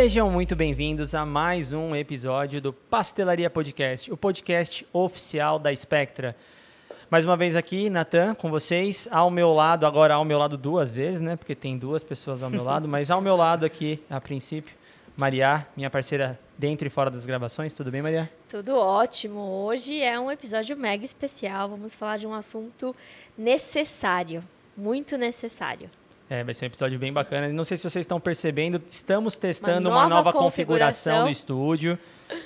Sejam muito bem-vindos a mais um episódio do Pastelaria Podcast, o podcast oficial da Spectra. Mais uma vez aqui, Natan, com vocês, ao meu lado, agora ao meu lado duas vezes, né? Porque tem duas pessoas ao meu lado, mas ao meu lado aqui, a princípio, Maria, minha parceira dentro e fora das gravações. Tudo bem, Maria? Tudo ótimo. Hoje é um episódio mega especial. Vamos falar de um assunto necessário, muito necessário. É, vai ser um episódio bem bacana. Não sei se vocês estão percebendo, estamos testando uma nova, uma nova configuração. configuração do estúdio.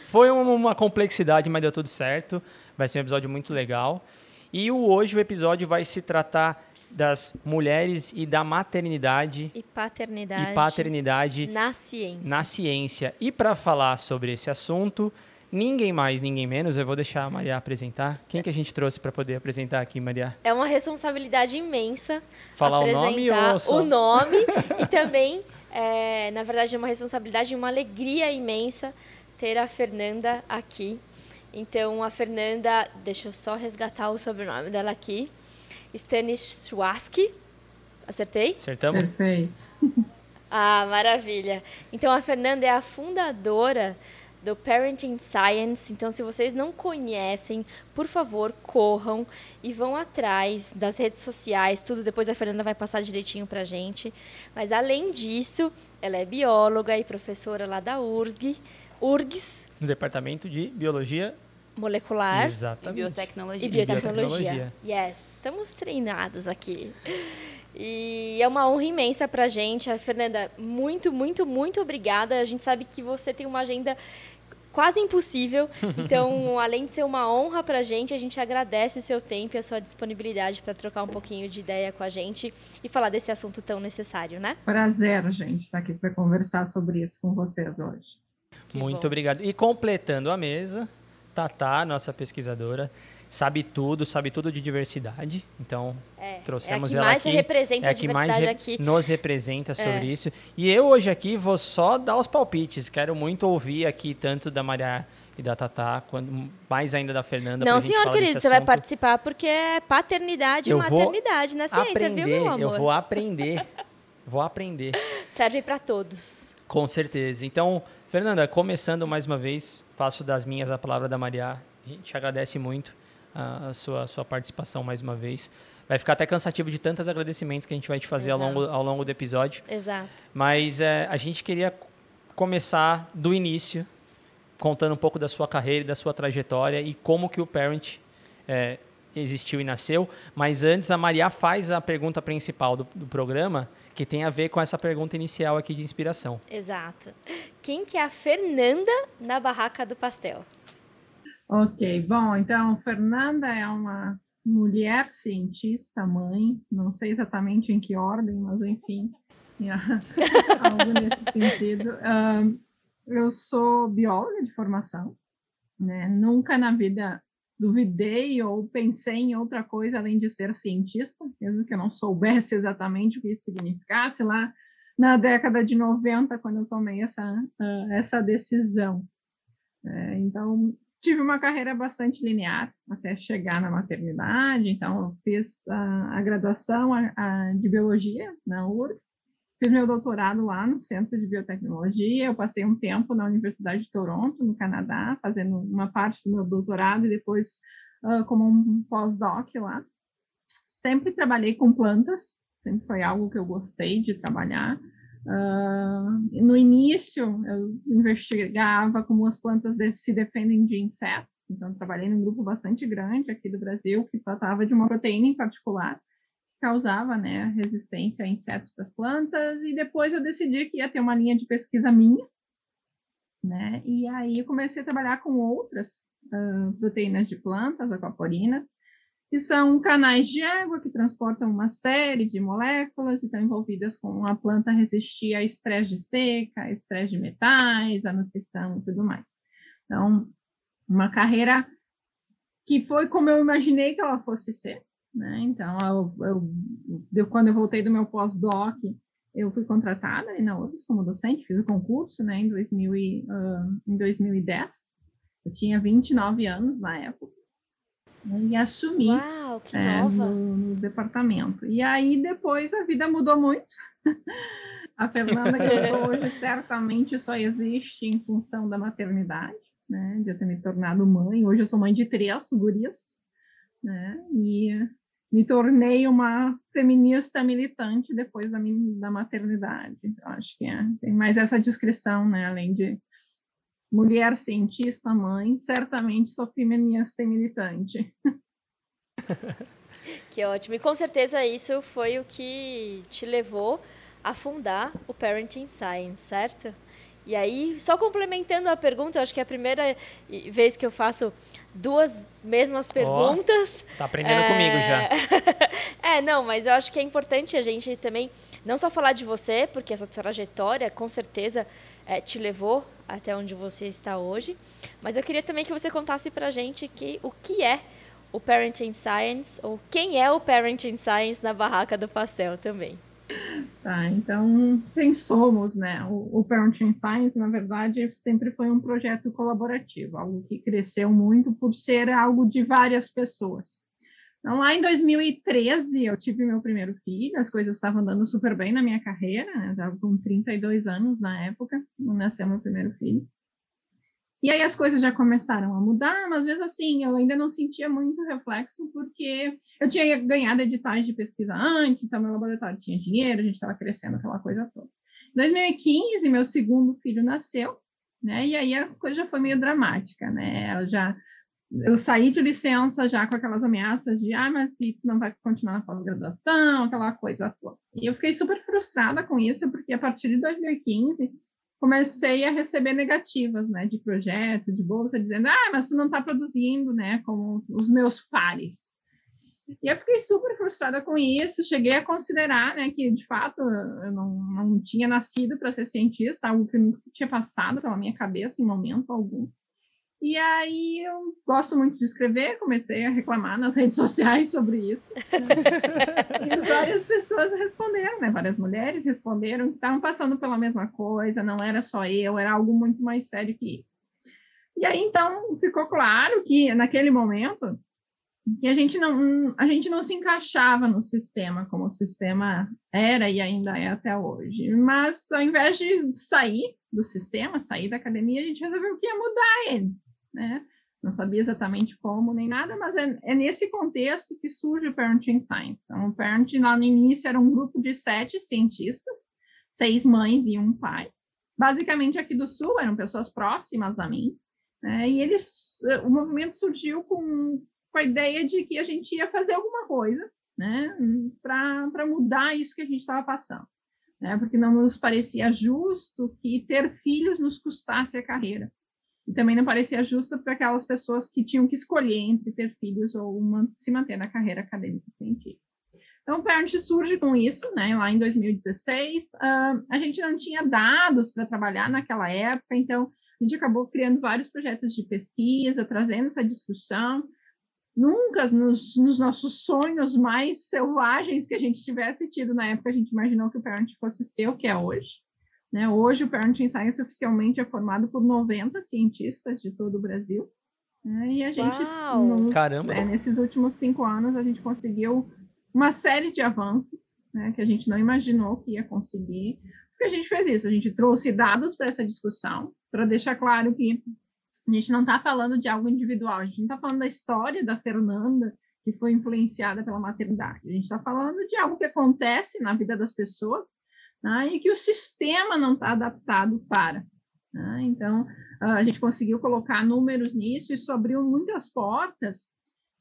Foi uma complexidade, mas deu tudo certo. Vai ser um episódio muito legal. E o, hoje o episódio vai se tratar das mulheres e da maternidade e paternidade, e paternidade na ciência. Na ciência. E para falar sobre esse assunto, ninguém mais, ninguém menos, eu vou deixar a Maria apresentar. Quem que a gente trouxe para poder apresentar aqui, Maria? É uma responsabilidade imensa falar o nome ou só... o nome e também, é, na verdade, é uma responsabilidade e uma alegria imensa ter a Fernanda aqui. Então, a Fernanda, deixa eu só resgatar o sobrenome dela aqui. Stanisłaski. Acertei? Acertamos? Perfeito. Ah, maravilha. Então, a Fernanda é a fundadora do Parenting Science. Então, se vocês não conhecem, por favor, corram e vão atrás das redes sociais, tudo. Depois a Fernanda vai passar direitinho pra gente. Mas, além disso, ela é bióloga e professora lá da URSG, URGS. No Departamento de Biologia molecular Exatamente. E biotecnologia. E biotecnologia. biotecnologia. Yes, estamos treinados aqui. E é uma honra imensa para a gente. A Fernanda, muito, muito, muito obrigada. A gente sabe que você tem uma agenda quase impossível. Então, além de ser uma honra para a gente, a gente agradece o seu tempo e a sua disponibilidade para trocar um pouquinho de ideia com a gente e falar desse assunto tão necessário, né? Prazer, gente, estar aqui para conversar sobre isso com vocês hoje. Que muito bom. obrigado. E completando a mesa, Tatá, nossa pesquisadora, sabe tudo, sabe tudo de diversidade. Então, é, trouxemos é ela mais aqui. Representa é a que mais re aqui. nos representa sobre é. isso. E eu hoje aqui vou só dar os palpites. Quero muito ouvir aqui tanto da Maria e da Tatá, quando, mais ainda da Fernanda. Não, senhor querido, você vai participar porque é paternidade e maternidade na ciência, aprender, viu, meu amor? Eu vou aprender. vou aprender. Serve para todos. Com certeza. Então, Fernanda, começando mais uma vez, faço das minhas a palavra da Maria. A gente agradece muito a sua, a sua participação mais uma vez. Vai ficar até cansativo de tantos agradecimentos que a gente vai te fazer ao longo, ao longo do episódio. Exato. Mas é, a gente queria começar do início, contando um pouco da sua carreira da sua trajetória e como que o Parent é, existiu e nasceu. Mas antes, a Maria faz a pergunta principal do, do programa, que tem a ver com essa pergunta inicial aqui de inspiração. Exato. Quem que é a Fernanda na barraca do pastel? Ok, bom, então Fernanda é uma mulher cientista, mãe, não sei exatamente em que ordem, mas enfim, algo nesse sentido. Uh, eu sou bióloga de formação, né? Nunca na vida duvidei ou pensei em outra coisa além de ser cientista, mesmo que eu não soubesse exatamente o que isso significasse lá na década de 90, quando eu tomei essa, essa decisão. É, então, tive uma carreira bastante linear até chegar na maternidade, então eu fiz a, a graduação a, a, de biologia na URGS, fiz meu doutorado lá no Centro de Biotecnologia, eu passei um tempo na Universidade de Toronto, no Canadá, fazendo uma parte do meu doutorado e depois uh, como um pós-doc lá. Sempre trabalhei com plantas, sempre foi algo que eu gostei de trabalhar. Uh, no início, eu investigava como as plantas de, se defendem de insetos, então trabalhei num grupo bastante grande aqui do Brasil que tratava de uma proteína em particular causava né, resistência a insetos para as plantas, e depois eu decidi que ia ter uma linha de pesquisa minha, né, e aí comecei a trabalhar com outras uh, proteínas de plantas, aquaporinas, que são canais de água que transportam uma série de moléculas e estão envolvidas com a planta resistir a estresse de seca, estresse de metais, a nutrição e tudo mais. Então, uma carreira que foi como eu imaginei que ela fosse ser, né? Então, eu, eu, eu, quando eu voltei do meu pós-doc, eu fui contratada aí na UFRGS como docente, fiz o concurso né, em, 2000 e, uh, em 2010. Eu tinha 29 anos na época. E assumi Uau, é, no, no, departamento. E aí depois a vida mudou muito. A Fernanda que eu sou hoje certamente só existe em função da maternidade, né? De eu ter me tornado mãe. Hoje eu sou mãe de três gurias, né? E me tornei uma feminista militante depois da, da maternidade. Então, acho que é, tem mais essa descrição, né? Além de mulher cientista, mãe, certamente sou feminista e militante. Que ótimo. E com certeza isso foi o que te levou a fundar o Parenting Science, certo? E aí, só complementando a pergunta, acho que é a primeira vez que eu faço duas mesmas perguntas. Oh, tá aprendendo é... comigo já. é, não, mas eu acho que é importante a gente também não só falar de você, porque a sua trajetória com certeza é, te levou até onde você está hoje, mas eu queria também que você contasse pra gente que, o que é o Parenting Science, ou quem é o Parenting Science na Barraca do Pastel também. Tá, então, quem somos, né? O, o Parenting Science, na verdade, sempre foi um projeto colaborativo, algo que cresceu muito por ser algo de várias pessoas. Então, lá em 2013, eu tive meu primeiro filho, as coisas estavam andando super bem na minha carreira, né? estava com 32 anos na época, nasceu meu primeiro filho. E aí as coisas já começaram a mudar, mas mesmo assim eu ainda não sentia muito reflexo, porque eu tinha ganhado editais de pesquisa antes, então meu laboratório tinha dinheiro, a gente estava crescendo aquela coisa toda. Em 2015, meu segundo filho nasceu, né? E aí a coisa já foi meio dramática, né? Eu já eu saí de licença já com aquelas ameaças de ah, mas isso não vai continuar na pós-graduação, aquela coisa toda. E eu fiquei super frustrada com isso, porque a partir de 2015 comecei a receber negativas, né, de projeto, de bolsa, dizendo, ah, mas tu não está produzindo, né, como os meus pares. E eu fiquei super frustrada com isso, cheguei a considerar, né, que de fato eu não, não tinha nascido para ser cientista, algo que nunca tinha passado pela minha cabeça em momento algum. E aí eu gosto muito de escrever, comecei a reclamar nas redes sociais sobre isso. E várias pessoas responderam, né? Várias mulheres responderam que estavam passando pela mesma coisa, não era só eu, era algo muito mais sério que isso. E aí então ficou claro que naquele momento que a gente não a gente não se encaixava no sistema como o sistema era e ainda é até hoje. Mas ao invés de sair do sistema, sair da academia, a gente resolveu que ia mudar ele né? Não sabia exatamente como nem nada, mas é, é nesse contexto que surge o Parenting Science. Então, o Parenting lá no início era um grupo de sete cientistas, seis mães e um pai. Basicamente aqui do Sul, eram pessoas próximas a mim. Né? E eles, o movimento surgiu com, com a ideia de que a gente ia fazer alguma coisa né? para mudar isso que a gente estava passando. Né? Porque não nos parecia justo que ter filhos nos custasse a carreira. E também não parecia justo para aquelas pessoas que tinham que escolher entre ter filhos ou uma, se manter na carreira acadêmica científica. Então, o Parent surge com isso, né, lá em 2016. Uh, a gente não tinha dados para trabalhar naquela época, então a gente acabou criando vários projetos de pesquisa, trazendo essa discussão. Nunca nos, nos, nossos sonhos mais selvagens que a gente tivesse tido na época, a gente imaginou que o Parent fosse ser o que é hoje. Né? Hoje, o Parenting Science oficialmente é formado por 90 cientistas de todo o Brasil. Né? E a gente, nos, Caramba. É, nesses últimos cinco anos, a gente conseguiu uma série de avanços né, que a gente não imaginou que ia conseguir. Porque a gente fez isso, a gente trouxe dados para essa discussão, para deixar claro que a gente não está falando de algo individual, a gente não está falando da história da Fernanda, que foi influenciada pela maternidade. A gente está falando de algo que acontece na vida das pessoas né, e que o sistema não está adaptado para. Né? Então, a gente conseguiu colocar números nisso, isso abriu muitas portas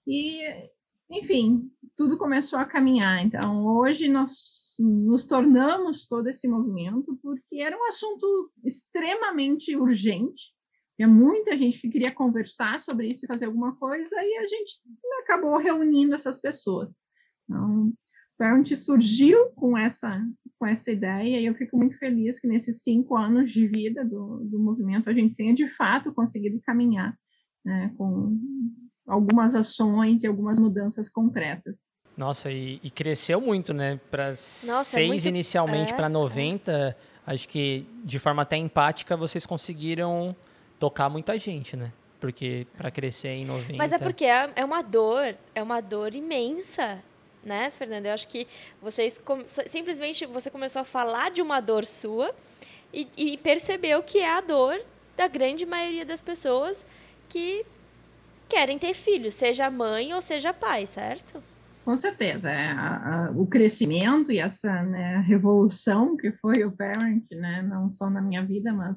e, enfim, tudo começou a caminhar. Então, hoje nós nos tornamos todo esse movimento porque era um assunto extremamente urgente. Tinha muita gente que queria conversar sobre isso e fazer alguma coisa, e a gente acabou reunindo essas pessoas. Então, Parent surgiu com essa, com essa ideia e eu fico muito feliz que nesses cinco anos de vida do, do movimento a gente tenha de fato conseguido caminhar né, com algumas ações e algumas mudanças concretas. Nossa, e, e cresceu muito, né? Para é seis é muito... inicialmente é, para 90, é. acho que de forma até empática vocês conseguiram tocar muita gente, né? Porque para crescer em 90. Mas é porque é, é uma dor, é uma dor imensa né, Fernanda? Eu acho que vocês simplesmente você começou a falar de uma dor sua e, e percebeu que é a dor da grande maioria das pessoas que querem ter filhos, seja mãe ou seja pai, certo? Com certeza, é, a, a, o crescimento e essa né, revolução que foi o Parent, né, não só na minha vida, mas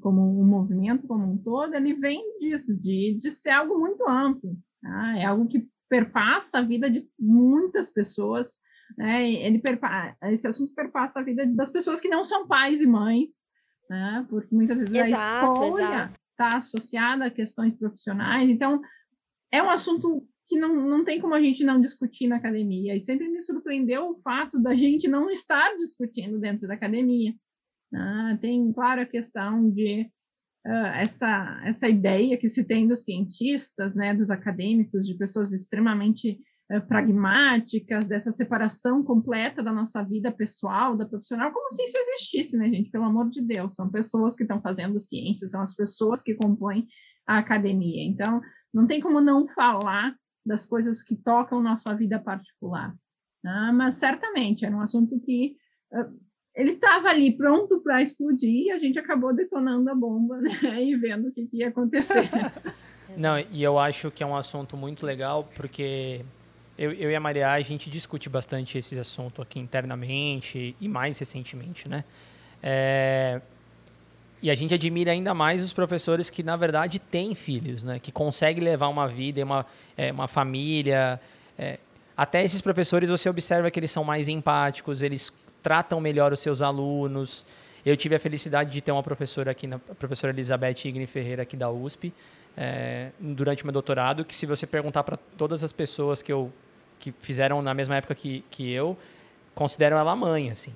como um movimento como um todo, ele vem disso, de, de ser algo muito amplo. Tá? É algo que perpassa a vida de muitas pessoas. Né? Ele perpa esse assunto perpassa a vida das pessoas que não são pais e mães, né? porque muitas vezes exato, a escolha está associada a questões profissionais. Então, é um assunto que não, não tem como a gente não discutir na academia. E sempre me surpreendeu o fato da gente não estar discutindo dentro da academia. Ah, tem, claro, a questão de uh, essa, essa ideia que se tem dos cientistas, né, dos acadêmicos, de pessoas extremamente uh, pragmáticas, dessa separação completa da nossa vida pessoal, da profissional, como se isso existisse, né, gente? Pelo amor de Deus, são pessoas que estão fazendo ciência, são as pessoas que compõem a academia. Então, não tem como não falar das coisas que tocam nossa vida particular. Ah, mas certamente era um assunto que uh, ele estava ali pronto para explodir e a gente acabou detonando a bomba, né? E vendo o que, que ia acontecer. Não, e eu acho que é um assunto muito legal porque eu, eu e a Maria, a gente discute bastante esse assunto aqui internamente e mais recentemente, né? É, e a gente admira ainda mais os professores que, na verdade, têm filhos, né? Que conseguem levar uma vida, uma, é, uma família. É, até esses professores, você observa que eles são mais empáticos, eles tratam melhor os seus alunos. Eu tive a felicidade de ter uma professora aqui, a professora Elizabeth Igni Ferreira, aqui da USP, é, durante o meu doutorado, que se você perguntar para todas as pessoas que, eu, que fizeram na mesma época que, que eu, consideram ela mãe, assim.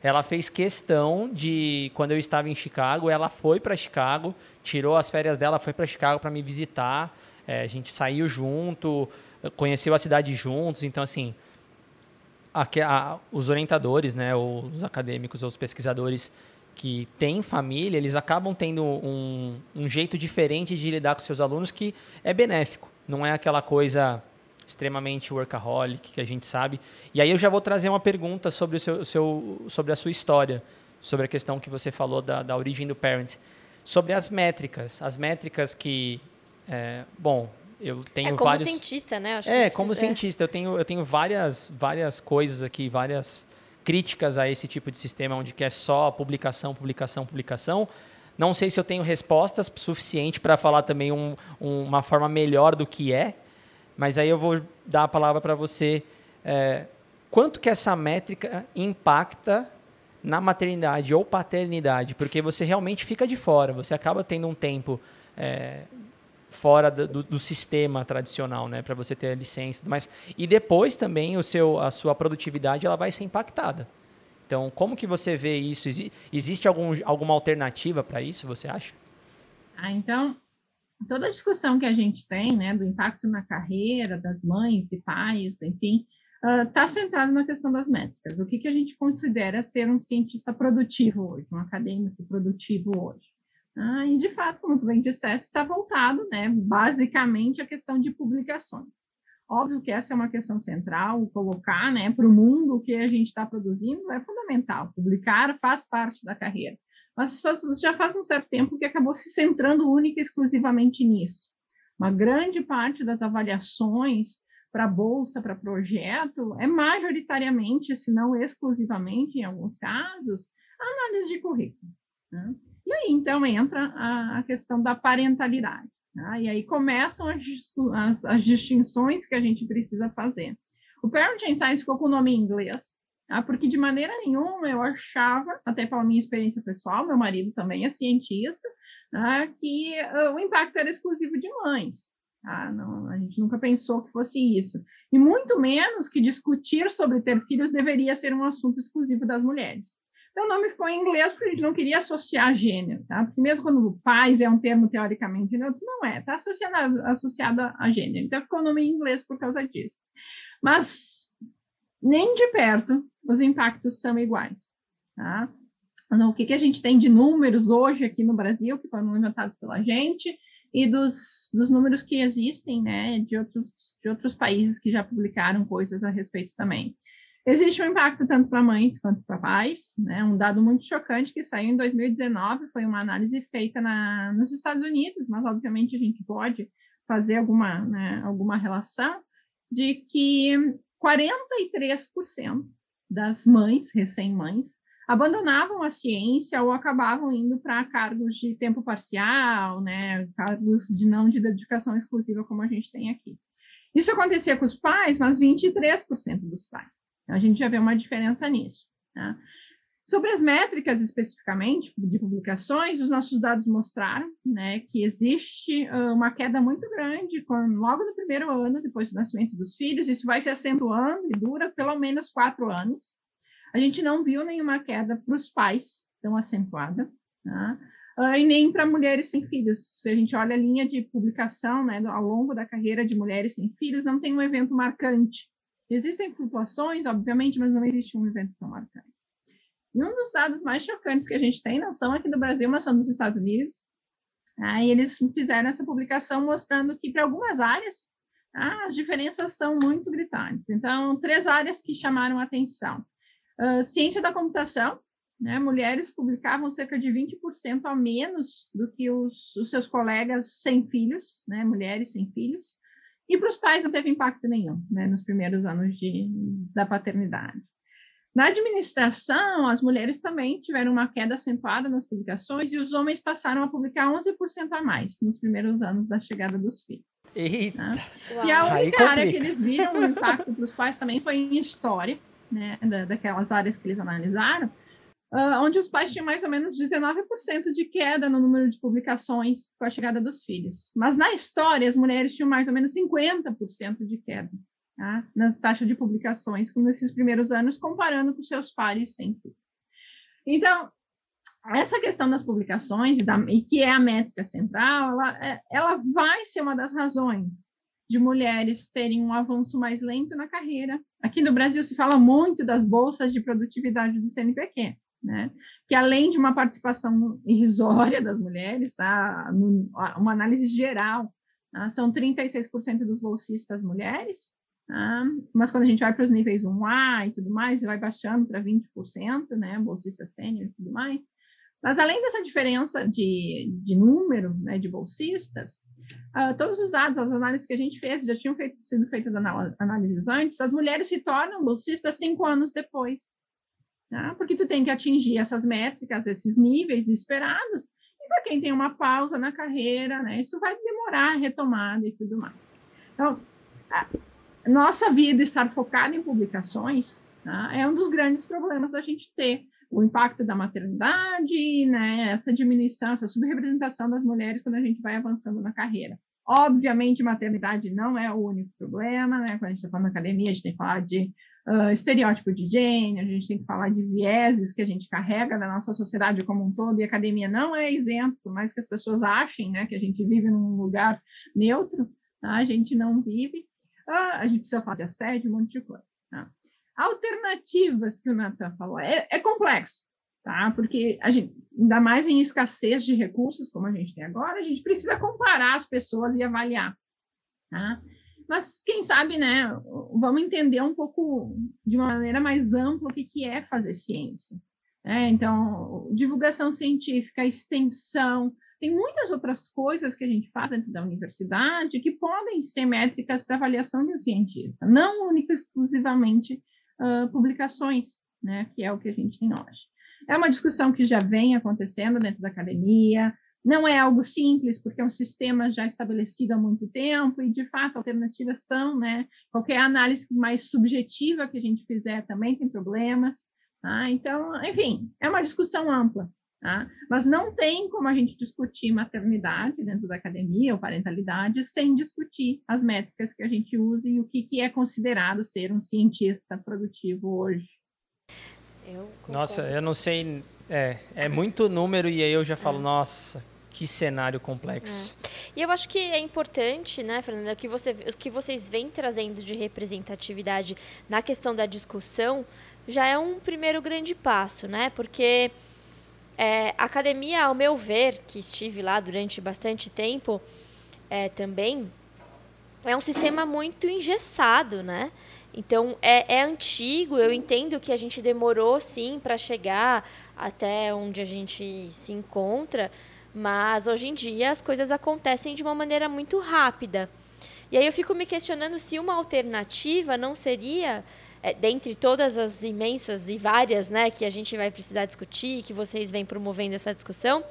Ela fez questão de, quando eu estava em Chicago, ela foi para Chicago, tirou as férias dela, foi para Chicago para me visitar. É, a gente saiu junto, conheceu a cidade juntos. Então, assim, a, a, os orientadores, né, os acadêmicos ou os pesquisadores que têm família, eles acabam tendo um, um jeito diferente de lidar com seus alunos que é benéfico. Não é aquela coisa extremamente workaholic que a gente sabe. E aí eu já vou trazer uma pergunta sobre, o seu, seu sobre a sua história, sobre a questão que você falou da, da origem do parent. Sobre as métricas. As métricas que. É, bom, eu tenho é como vários... cientista, né? Acho é, como cientista. Eu tenho, eu tenho várias, várias coisas aqui, várias críticas a esse tipo de sistema, onde quer só publicação, publicação, publicação. Não sei se eu tenho respostas suficiente para falar também um, um, uma forma melhor do que é, mas aí eu vou dar a palavra para você. É, quanto que essa métrica impacta na maternidade ou paternidade? Porque você realmente fica de fora, você acaba tendo um tempo é, fora do, do, sistema tradicional, né, para você ter a licença, mas e depois também o seu, a sua produtividade ela vai ser impactada. Então, como que você vê isso? Existe algum, alguma alternativa para isso? Você acha? Ah, então toda a discussão que a gente tem, né, do impacto na carreira das mães e pais, enfim, está uh, centrado na questão das métricas. O que, que a gente considera ser um cientista produtivo hoje, um acadêmico produtivo hoje? Ah, e, de fato, como tu bem disseste, está voltado, né, basicamente, à questão de publicações. Óbvio que essa é uma questão central, colocar né, para o mundo o que a gente está produzindo é fundamental. Publicar faz parte da carreira. Mas já faz um certo tempo que acabou se centrando única e exclusivamente nisso. Uma grande parte das avaliações para bolsa, para projeto, é majoritariamente, se não exclusivamente, em alguns casos, análise de currículo. Né? E aí, então, entra a, a questão da parentalidade. Tá? E aí começam as, as, as, distinções que a gente precisa fazer. O Parenting Science ficou com o nome em inglês, tá? porque de maneira nenhuma eu achava, até pela minha experiência pessoal, meu marido também é cientista, tá? que uh, o impacto era exclusivo de mães. Tá? Não, a gente nunca pensou que fosse isso. E muito menos que discutir sobre ter filhos deveria ser um assunto exclusivo das mulheres. Então, o nome ficou em inglês porque a gente não queria associar gênero, tá? Porque mesmo quando pais é um termo teoricamente neutro, não é, está associado, associado a gênero. Então, ficou o nome em inglês por causa disso. Mas, nem de perto, os impactos são iguais, tá? Então, o que, que a gente tem de números hoje aqui no Brasil, que foram inventados pela gente, e dos, dos números que existem, né, de outros, de outros países que já publicaram coisas a respeito também. Existe um impacto tanto para mães quanto para pais, né? Um dado muito chocante que saiu em 2019 foi uma análise feita na, nos Estados Unidos, mas obviamente a gente pode fazer alguma, né, alguma relação de que 43% das mães, recém-mães, abandonavam a ciência ou acabavam indo para cargos de tempo parcial, né, cargos de não de dedicação exclusiva como a gente tem aqui. Isso acontecia com os pais, mas 23% dos pais. Então, a gente já vê uma diferença nisso. Tá? Sobre as métricas especificamente de publicações, os nossos dados mostraram né, que existe uma queda muito grande quando, logo no primeiro ano depois do nascimento dos filhos. Isso vai se acentuando e dura pelo menos quatro anos. A gente não viu nenhuma queda para os pais tão acentuada, tá? e nem para mulheres sem filhos. Se a gente olha a linha de publicação né, ao longo da carreira de mulheres sem filhos, não tem um evento marcante Existem flutuações, obviamente, mas não existe um evento tão marcante. E um dos dados mais chocantes que a gente tem, não são aqui do Brasil, mas são dos Estados Unidos. Aí eles fizeram essa publicação mostrando que para algumas áreas ah, as diferenças são muito gritantes. Então, três áreas que chamaram atenção. Uh, ciência da computação, né? mulheres publicavam cerca de 20% a menos do que os, os seus colegas sem filhos, né? mulheres sem filhos. E para os pais não teve impacto nenhum, né, nos primeiros anos de, da paternidade. Na administração, as mulheres também tiveram uma queda acentuada nas publicações e os homens passaram a publicar 11% a mais nos primeiros anos da chegada dos filhos. Eita! Né? E a única área que eles viram o impacto para os pais também foi em história, né, da, daquelas áreas que eles analisaram, uh, onde os pais tinham mais ou menos 19% de queda no número de publicações com a chegada dos filhos. Mas na história, as mulheres tinham mais ou menos 50% de queda tá? na taxa de publicações nesses primeiros anos, comparando com seus pares sem filhos. Então, essa questão das publicações, e, da, e que é a métrica central, ela, é, ela vai ser uma das razões de mulheres terem um avanço mais lento na carreira. Aqui no Brasil se fala muito das bolsas de produtividade do CNPq né? que além de uma participação irrisória das mulheres, tá? uma análise geral, tá? são 36% dos bolsistas mulheres, tá? mas quando a gente vai para os níveis 1A e tudo mais, vai baixando para 20%, né? bolsista sênior e tudo mais. Mas além dessa diferença de, de número né, de bolsistas, uh, todos os dados, as análises que a gente fez, já tinham feito, sido feitas análises antes, as mulheres se tornam bolsistas cinco anos depois Tá? Porque tu tem que atingir essas métricas, esses níveis esperados, e para quem tem uma pausa na carreira, né, isso vai demorar a retomada e tudo mais. Então, a nossa vida estar focada em publicações tá, é um dos grandes problemas da gente ter o impacto da maternidade, né, essa diminuição, essa subrepresentação das mulheres quando a gente vai avançando na carreira. Obviamente, maternidade não é o único problema, né? Quando a gente está falando de academia, a gente tem que falar de uh, estereótipo de gênero, a gente tem que falar de vieses que a gente carrega da nossa sociedade como um todo, e a academia não é isento, por mais que as pessoas achem né, que a gente vive num lugar neutro, tá? a gente não vive. Uh, a gente precisa falar de assédio, um monte de coisa. Tá? Alternativas que o Nathan falou, é, é complexo, tá? Porque a gente, ainda mais em escassez de recursos, como a gente tem agora, a gente precisa comparar as pessoas e avaliar, tá? Mas quem sabe, né, vamos entender um pouco de uma maneira mais ampla o que, que é fazer ciência. Né? Então, divulgação científica, extensão, tem muitas outras coisas que a gente faz dentro da universidade que podem ser métricas para avaliação de um cientista, não única exclusivamente uh, publicações, né, que é o que a gente tem hoje. É uma discussão que já vem acontecendo dentro da academia, não é algo simples, porque é um sistema já estabelecido há muito tempo, e de fato alternativas são, né? Qualquer análise mais subjetiva que a gente fizer também tem problemas. Tá? Então, enfim, é uma discussão ampla. Tá? Mas não tem como a gente discutir maternidade dentro da academia ou parentalidade sem discutir as métricas que a gente usa e o que, que é considerado ser um cientista produtivo hoje. Eu nossa, eu não sei. É, é muito número e aí eu já falo, é. nossa, que cenário complexo. É. E eu acho que é importante, né, Fernanda, que, você, que vocês vêm trazendo de representatividade na questão da discussão já é um primeiro grande passo, né? Porque É, a academia, ao meu ver, que estive lá durante bastante tempo é, também, é um sistema muito engessado, né? Então, é, é antigo, eu entendo que a gente demorou, sim, para chegar até onde a gente se encontra, mas hoje em dia as coisas acontecem de uma maneira muito rápida. E aí eu fico me questionando se uma alternativa não seria é, dentre todas as imensas e várias né, que a gente vai precisar discutir, que vocês vêm promovendo essa discussão,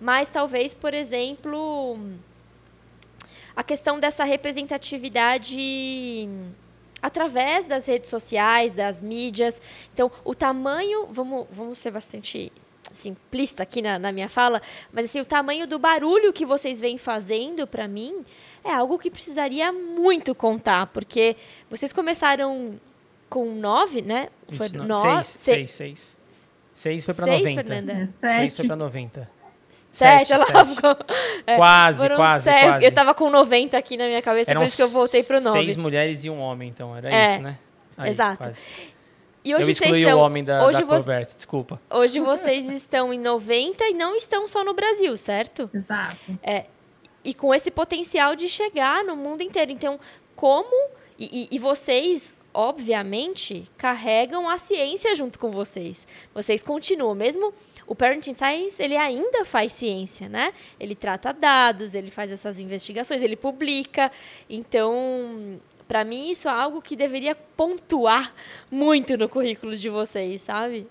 mas talvez, por exemplo, a questão dessa representatividade através das redes sociais, das mídias. Então, o tamanho, vamos, vamos ser bastante simplista aqui na, na minha fala, mas assim, o tamanho do barulho que vocês vêm fazendo para mim é algo que precisaria muito contar, porque vocês começaram com nove, né? Foi Isso, nove. Seis, seis, seis. Seis foi para noventa. Fernanda. Seis foi para noventa. Sete, sete, ela sete. ficou. É, quase, quase, sete. quase. Eu tava com 90 aqui na minha cabeça, Eram por isso que eu voltei pro 9. Seis mulheres e um homem, então, era é, isso, né? Aí, exato. Quase. E hoje eu excluí são, o homem da, hoje da conversa, desculpa. Hoje vocês estão em 90 e não estão só no Brasil, certo? Exato. É, e com esse potencial de chegar no mundo inteiro. Então, como. E, e, e vocês, obviamente, carregam a ciência junto com vocês. Vocês continuam, mesmo o Parenting Science, ele ainda faz ciência, né? Ele trata dados, ele faz essas investigações, ele publica. Então, para mim, isso é algo que deveria pontuar muito no currículo de vocês, sabe?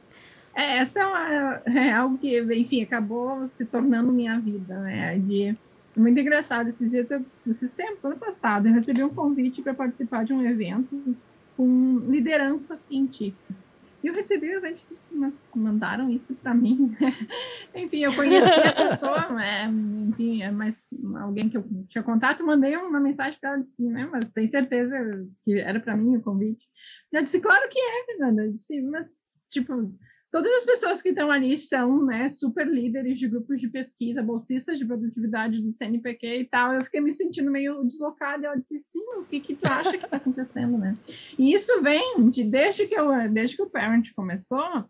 É, essa é, uma, é algo que, enfim, acabou se tornando minha vida, né? De muito engraçado. Esses dias, esses tempos, ano passado, eu recebi um convite para participar de um evento com liderança científica. E eu recebi o evento e disse, mas mandaram isso para mim. enfim, eu conheci a pessoa, né? enfim, é mais alguém que eu tinha contato, mandei uma mensagem para ela disse, né? Mas tem certeza que era para mim o convite? Ela disse, claro que é, Fernanda. Eu disse, mas tipo, Todas as pessoas que estão ali são né, super líderes de grupos de pesquisa, bolsistas de produtividade do CNPq e tal. Eu fiquei me sentindo meio deslocada. Ela disse, sim, o que, que tu acha que está acontecendo, né? E isso vem de, desde, que eu, desde que o Parent começou,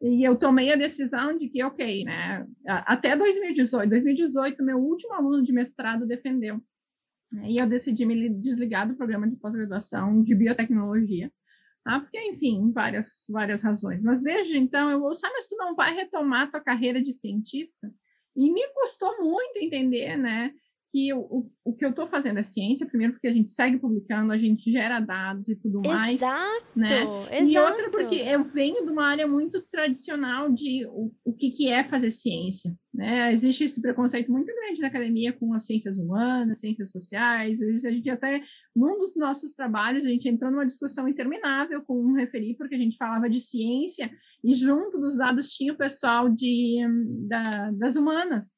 e eu tomei a decisão de que, ok, né? Até 2018, 2018, meu último aluno de mestrado defendeu. E eu decidi me desligar do programa de pós-graduação de biotecnologia ah, porque, enfim, várias, várias razões. Mas desde então eu ouço, ah, mas tu não vai retomar tua carreira de cientista? E me custou muito entender, né, que o, o que eu estou fazendo é ciência, primeiro porque a gente segue publicando, a gente gera dados e tudo mais. Exato, né? exato. E outra porque eu venho de uma área muito tradicional de o, o que, que é fazer ciência. Né? Existe esse preconceito muito grande na academia com as ciências humanas, ciências sociais. A gente até, num dos nossos trabalhos, a gente entrou numa discussão interminável com um referi, porque a gente falava de ciência e junto dos dados tinha o pessoal de, da, das humanas.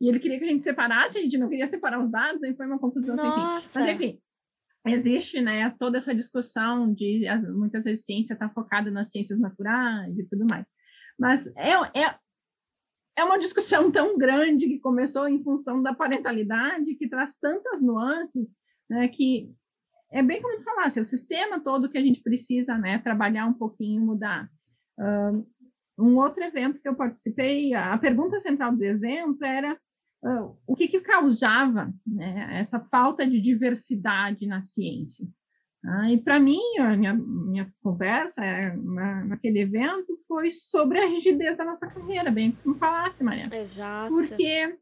E ele queria que a gente separasse, a gente não queria separar os dados, aí foi uma confusão. Nossa. Enfim. Mas, enfim, existe né, toda essa discussão de muitas vezes ciência está focada nas ciências naturais e tudo mais. Mas é, é, é uma discussão tão grande que começou em função da parentalidade, que traz tantas nuances, né, que é bem como falasse, é o sistema todo que a gente precisa né, trabalhar um pouquinho, mudar. Um outro evento que eu participei, a pergunta central do evento era o que, que causava né, essa falta de diversidade na ciência. Ah, e para mim, a minha, minha conversa é, na, naquele evento foi sobre a rigidez da nossa carreira, bem como falasse, Maria. Exato. Porque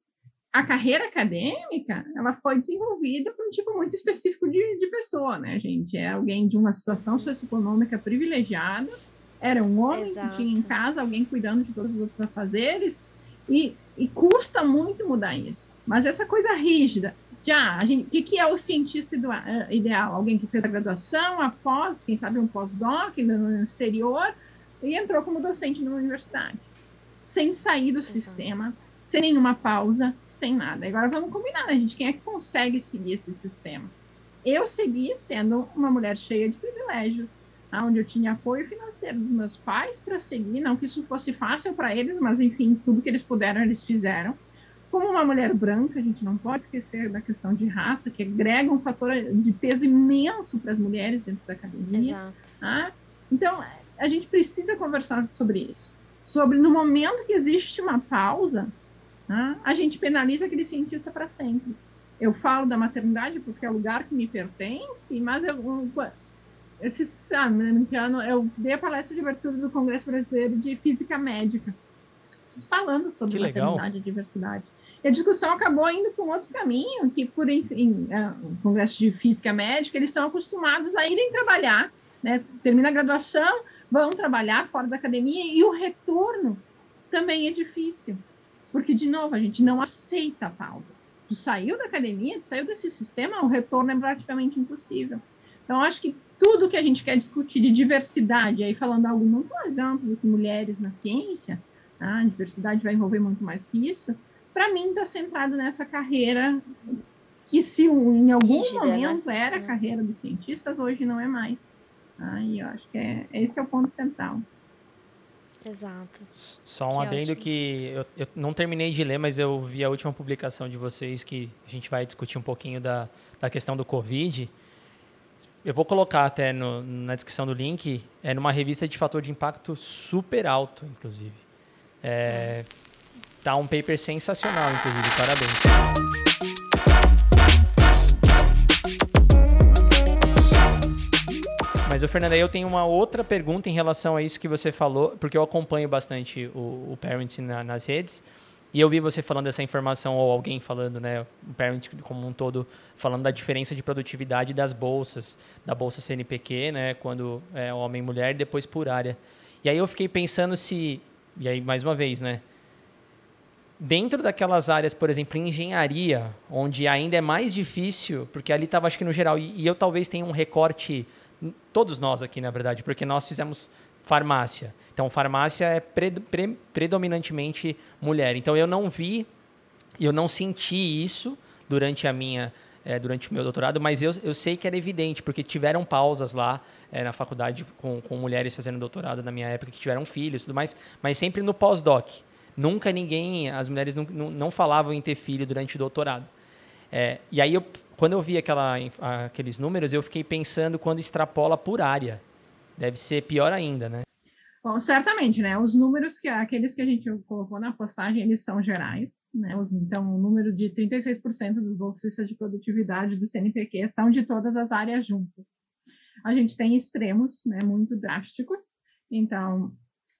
a carreira acadêmica, ela foi desenvolvida por um tipo muito específico de, de pessoa, né, gente? É alguém de uma situação socioeconômica privilegiada, era um homem Exato. que tinha em casa alguém cuidando de todos os outros afazeres, e, e custa muito mudar isso. Mas essa coisa rígida, já, a gente, o que, que é o cientista ideal? Alguém que fez a graduação, após, quem sabe um pós-doc no exterior, e entrou como docente numa universidade, sem sair do sistema, sem nenhuma pausa, sem nada. Agora vamos combinar, né, gente? Quem é que consegue seguir esse sistema? Eu segui sendo uma mulher cheia de privilégios, onde eu tinha apoio financeiro dos meus pais para seguir, não que isso fosse fácil para eles, mas enfim, tudo que eles puderam, eles fizeram. Como uma mulher branca, a gente não pode esquecer da questão de raça, que agrega um fator de peso imenso para as mulheres dentro da academia. Exato. Tá? Então, a gente precisa conversar sobre isso. sobre no momento que existe uma pausa, né, a gente penaliza aquele cientista para sempre. Eu falo da maternidade porque é o lugar que me pertence, mas eu, esse ano eu dei a palestra de abertura do Congresso Brasileiro de Física Médica, falando sobre maternidade e diversidade. E a discussão acabou indo para um outro caminho, que por enfim, é, o Congresso de Física Médica, eles estão acostumados a irem trabalhar, né? termina a graduação, vão trabalhar fora da academia e o retorno também é difícil. Porque, de novo, a gente não aceita pausas. Tu saiu da academia, tu saiu desse sistema, o retorno é praticamente impossível. Então, acho que tudo que a gente quer discutir de diversidade, aí falando algo muito mais amplo do que mulheres na ciência, tá? a diversidade vai envolver muito mais que isso, para mim está centrado nessa carreira que se em algum Rígida, né? momento né? era a é. carreira dos cientistas, hoje não é mais. Tá? E eu acho que é, esse é o ponto central. Exato. Só um que adendo ótimo. que eu, eu, não terminei de ler, mas eu vi a última publicação de vocês que a gente vai discutir um pouquinho da, da questão do Covid. Eu vou colocar até no, na descrição do link, é numa revista de fator de impacto super alto, inclusive. É, tá um paper sensacional, inclusive, parabéns. Mas, o Fernando, eu tenho uma outra pergunta em relação a isso que você falou, porque eu acompanho bastante o, o Parent na, nas redes. E eu vi você falando dessa informação, ou alguém falando, né, o Parent como um todo, falando da diferença de produtividade das bolsas, da bolsa CNPq, né, quando é homem e mulher, depois por área. E aí eu fiquei pensando se, e aí mais uma vez, né, dentro daquelas áreas, por exemplo, engenharia, onde ainda é mais difícil, porque ali estava, acho que no geral, e, e eu talvez tenha um recorte, todos nós aqui, na verdade, porque nós fizemos farmácia. Então, farmácia é pre, pre, predominantemente mulher. Então, eu não vi, eu não senti isso durante a minha é, durante o meu doutorado, mas eu, eu sei que era evidente, porque tiveram pausas lá é, na faculdade com, com mulheres fazendo doutorado na minha época que tiveram filhos e tudo mais, mas sempre no pós-doc. Nunca ninguém, as mulheres não, não, não, falavam em ter filho durante o doutorado. É, e aí, eu, quando eu vi aquela, aqueles números, eu fiquei pensando quando extrapola por área. Deve ser pior ainda, né? Bom, certamente, né? Os números que aqueles que a gente colocou na postagem, eles são gerais, né? Então, o número de 36% dos bolsistas de produtividade do CNPq são de todas as áreas juntas. A gente tem extremos, né, muito drásticos. Então,